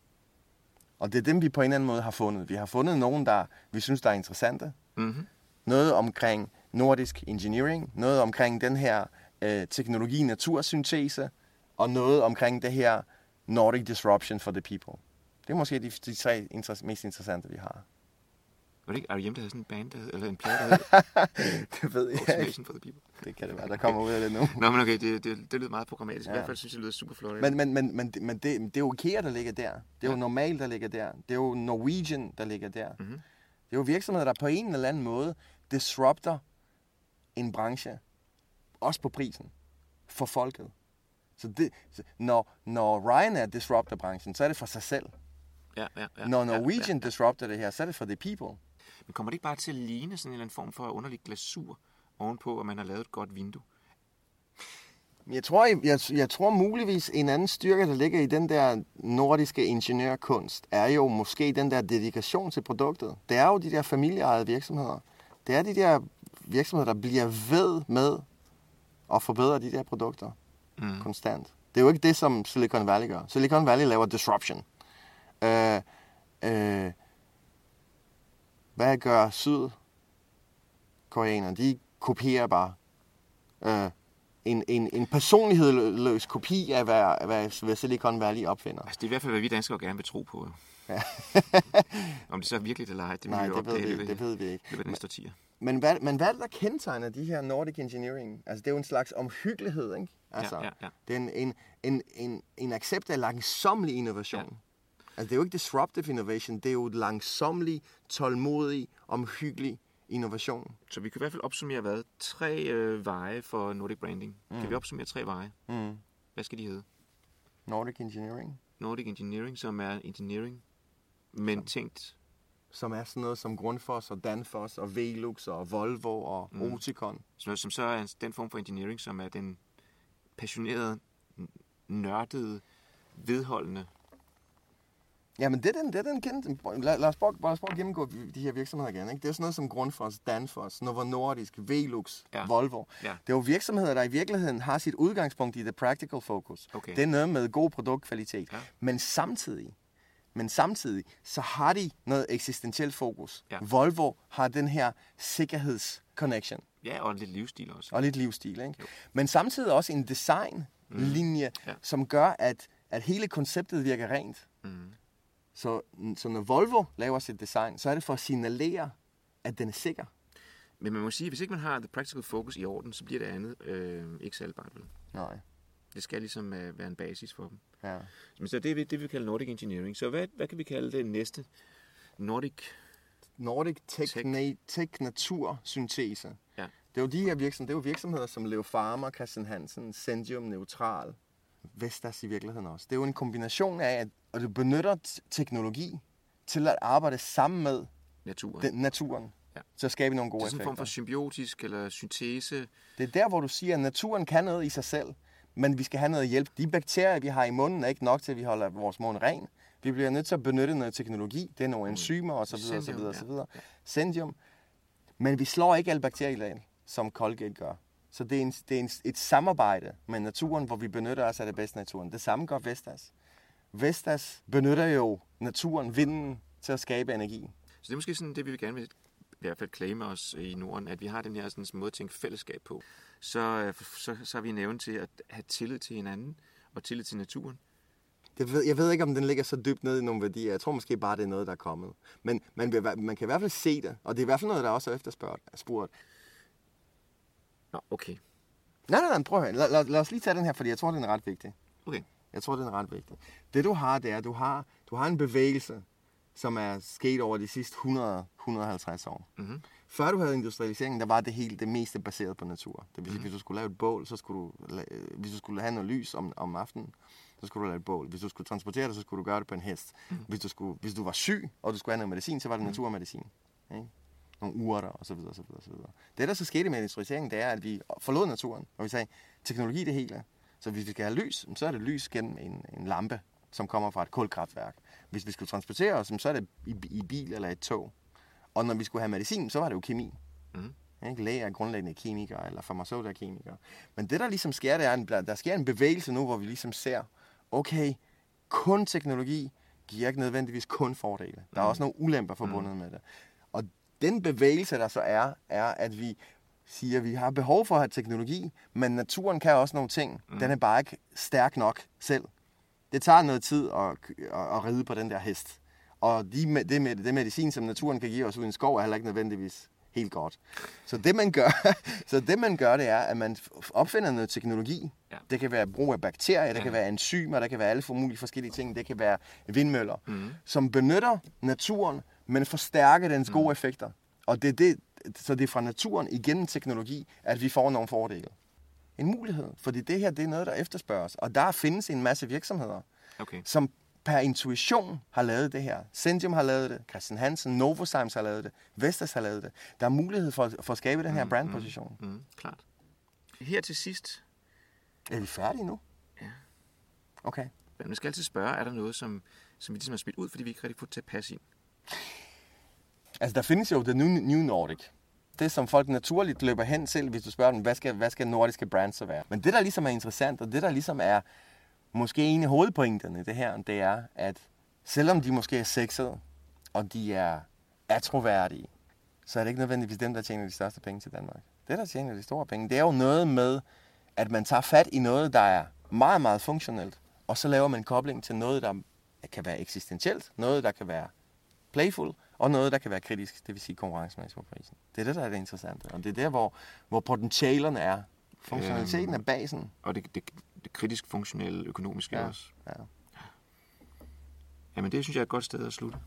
Og det er dem, vi på en eller anden måde har fundet. Vi har fundet nogen, der vi synes, der er interessante. Mm-hmm noget omkring nordisk engineering, noget omkring den her øh, teknologi-natursyntese, og noget omkring det her Nordic disruption for the people. Det er måske de, de tre inter- mest interessante, vi har. Var det ikke R.E.M., der havde sådan en band, der eller en plade, der hed det ved jeg ikke. for the people. Det kan det være, der kommer ud af det nu. Nå, men okay, det, det, det lyder meget programmatisk. Ja. I hvert fald synes jeg, det lyder super flot. Men, men, men, men, men det, det er jo IKEA, der ligger der. Det er ja. jo Normal, der ligger der. Det er jo Norwegian, der ligger der. Mm-hmm. Det er jo virksomheder, der på en eller anden måde disrupter en branche, også på prisen, for folket. Så det, når, når Ryanair disrupter branchen, så er det for sig selv. Ja, ja, ja, når Norwegian ja, ja, ja. disrupter det her, så er det for the people. Men kommer det ikke bare til at ligne sådan en eller anden form for underlig glasur ovenpå, at man har lavet et godt vindue? Jeg tror, jeg, jeg, jeg tror muligvis en anden styrke, der ligger i den der nordiske ingeniørkunst, er jo måske den der dedikation til produktet. Det er jo de der familieejede virksomheder, det er de der virksomheder, der bliver ved med at forbedre de der produkter mm. konstant. Det er jo ikke det, som Silicon Valley gør. Silicon Valley laver disruption. Øh, øh, hvad gør sydkoreanerne? De kopierer bare. Øh, en, en, en personlighedsløs kopi af, hvad, hvad, hvad Silicon Valley opfinder. Altså, det er i hvert fald, hvad vi danskere gerne vil tro på. Ja. Om det så er virkelig eller ej, det, Nej, det, ved vi, det ved vi ikke. Det ved næste årtier. Men hvad, men hvad er der kendetegner de her Nordic Engineering? Altså, det er jo en slags omhyggelighed, ikke? Altså, ja, ja, ja. Det er en, en, en, en, en accept af langsomlig innovation. Ja. Altså, det er jo ikke disruptive innovation, det er jo langsomlig, tålmodig, omhyggelig innovation. Så vi kan i hvert fald opsummere, hvad? Tre øh, veje for Nordic Branding. Mm. Kan vi opsummere tre veje? Mm. Hvad skal de hedde? Nordic Engineering. Nordic Engineering, som er engineering, men som, tænkt... Som er sådan noget som Grundfos og Danfoss og Velux og Volvo og mm. Oticon. Som, som så er den form for engineering, som er den passionerede, nørdede, vedholdende Jamen, det er den, det er den kendte. Lad, lad, os prøve, lad os prøve at gennemgå de her virksomheder igen. Ikke? Det er sådan noget som Grundfos, Danfoss, Novo Nordisk, Velux, ja. Volvo. Ja. Det er jo virksomheder, der i virkeligheden har sit udgangspunkt i the practical focus. Okay. Det er noget med god produktkvalitet. Ja. Men samtidig, men samtidig, så har de noget eksistentielt fokus. Ja. Volvo har den her sikkerhedsconnection. Ja, og lidt livsstil også. Og lidt livsstil, ikke? Jo. Men samtidig også en designlinje, mm. ja. som gør, at, at hele konceptet virker rent. Mm. Så, så når Volvo laver sit design, så er det for at signalere, at den er sikker. Men man må sige, at hvis ikke man har the practical focus i orden, så bliver det andet øh, ikke salgbart. Vel? Nej. Det skal ligesom øh, være en basis for dem. Ja. Men så det er det, vi kalder Nordic Engineering. Så hvad, hvad kan vi kalde det næste? Nordic... Nordic Tech, tech Natur Syntese. Ja. Det er jo de her virksomheder, det er jo virksomheder som Leo Farmer, Christian Hansen, Sendium Neutral, Vestas i virkeligheden også. Det er jo en kombination af, at du benytter teknologi til at arbejde sammen med naturen, den, naturen ja. til at skabe nogle gode effekter. Det er sådan en form for symbiotisk eller syntese. Det er der, hvor du siger, at naturen kan noget i sig selv, men vi skal have noget hjælp. De bakterier, vi har i munden, er ikke nok til, at vi holder vores mund ren. Vi bliver nødt til at benytte noget teknologi. Det er nogle enzymer osv. osv. osv. Sendium. Men vi slår ikke alle bakterier som Colgate gør. Så det er, en, det er en, et samarbejde med naturen, hvor vi benytter os af det bedste naturen. Det samme gør Vestas. Vestas benytter jo naturen, vinden, til at skabe energi. Så det er måske sådan det, vi vil gerne vil i hvert fald claime os i Norden, at vi har den her sådan, måde at tænke fællesskab på. Så, øh, så, så har vi nævnt til at have tillid til hinanden og tillid til naturen. Det ved, jeg ved ikke, om den ligger så dybt ned i nogle værdier. Jeg tror måske bare, det er noget, der er kommet. Men man, man kan i hvert fald se det, og det er i hvert fald noget, der også er efterspurgt. Nå, okay. Nej, nej, nej, prøv at høre. Lad, lad, lad os lige tage den her, fordi jeg tror, den er ret vigtig. Okay. Jeg tror, den er ret vigtig. Det du har, det er, at du har, du har en bevægelse, som er sket over de sidste 100-150 år. Mm-hmm. Før du havde industrialiseringen, der var det hele det meste baseret på natur. Det vil sige, mm-hmm. hvis du skulle lave et bål, så skulle du, hvis du skulle have noget lys om, om aftenen, så skulle du lave et bål. Hvis du skulle transportere det, så skulle du gøre det på en hest. Mm-hmm. Hvis, du skulle, hvis du var syg, og du skulle have noget medicin, så var det mm-hmm. naturmedicin. Ikke? Nogle urter, og så videre. Det, der så skete med industrialiseringen, det er, at vi forlod naturen, og vi sagde, teknologi det hele. Så hvis vi skal have lys, så er det lys gennem en, en lampe, som kommer fra et kulkraftværk. Hvis vi skulle transportere os, så er det i, i bil eller et tog. Og når vi skulle have medicin, så var det jo kemi. Mm. Ikke? Læger er grundlæggende kemikere, eller farmaceuter er kemikere. Men det, der ligesom sker, det er, at der sker en bevægelse nu, hvor vi ligesom ser, okay, kun teknologi giver ikke nødvendigvis kun fordele. Der er mm. også nogle ulemper forbundet mm. med det. Den bevægelse, der så er, er, at vi siger, at vi har behov for at have teknologi, men naturen kan også nogle ting. Mm. Den er bare ikke stærk nok selv. Det tager noget tid at, at, ride på den der hest. Og de, det, med, det medicin, som naturen kan give os ud i en skov, er heller ikke nødvendigvis helt godt. Så det man gør, så det man gør, det er, at man opfinder noget teknologi. Ja. Det kan være brug af bakterier, det ja. kan være enzymer, der kan være alle mulige forskellige ting. Det kan være vindmøller, mm. som benytter naturen, men forstærker dens gode mm. effekter. Og det er det, så det er fra naturen igennem teknologi, at vi får nogle fordele. En mulighed, fordi det her det er noget, der efterspørges. Og der findes en masse virksomheder, okay. som per intuition har lavet det her. Sendium har lavet det, Christian Hansen, Novozymes har lavet det, Vestas har lavet det. Der er mulighed for, for at skabe den her mm, brandposition. Mm, mm, klart. Her til sidst. Er vi færdige nu? Ja. Okay. Men man skal altid spørge, er der noget, som, som vi ligesom har smidt ud, fordi vi ikke rigtig får til at passe ind? Altså, der findes jo The New, Nordic. Det, som folk naturligt løber hen til, hvis du spørger dem, hvad skal, hvad skal nordiske brands så være? Men det, der ligesom er interessant, og det, der ligesom er måske en af hovedpointerne i det her, det er, at selvom de måske er sexede, og de er atroværdige, så er det ikke nødvendigvis dem, der tjener de største penge til Danmark. Det, der tjener de store penge, det er jo noget med, at man tager fat i noget, der er meget, meget funktionelt, og så laver man en kobling til noget, der kan være eksistentielt, noget, der kan være playful, og noget, der kan være kritisk, det vil sige konkurrencemæssigt på prisen. Det er det, der er det interessante, og det er der, hvor, hvor potentialerne er. Funktionaliteten øhm, er basen. Og det, det, det kritisk funktionelle økonomiske ja. også. Ja. Jamen det synes jeg er et godt sted at slutte.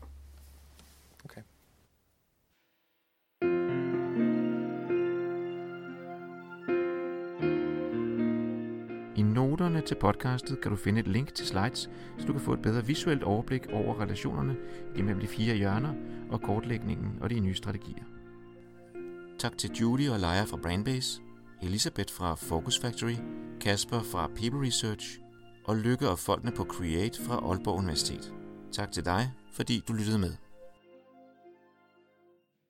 Noterne til podcastet kan du finde et link til slides, så du kan få et bedre visuelt overblik over relationerne imellem de fire hjørner og kortlægningen og de nye strategier. Tak til Judy og Leia fra Brainbase, Elisabeth fra Focus Factory, Kasper fra People Research og Lykke og folkene på Create fra Aalborg Universitet. Tak til dig, fordi du lyttede med.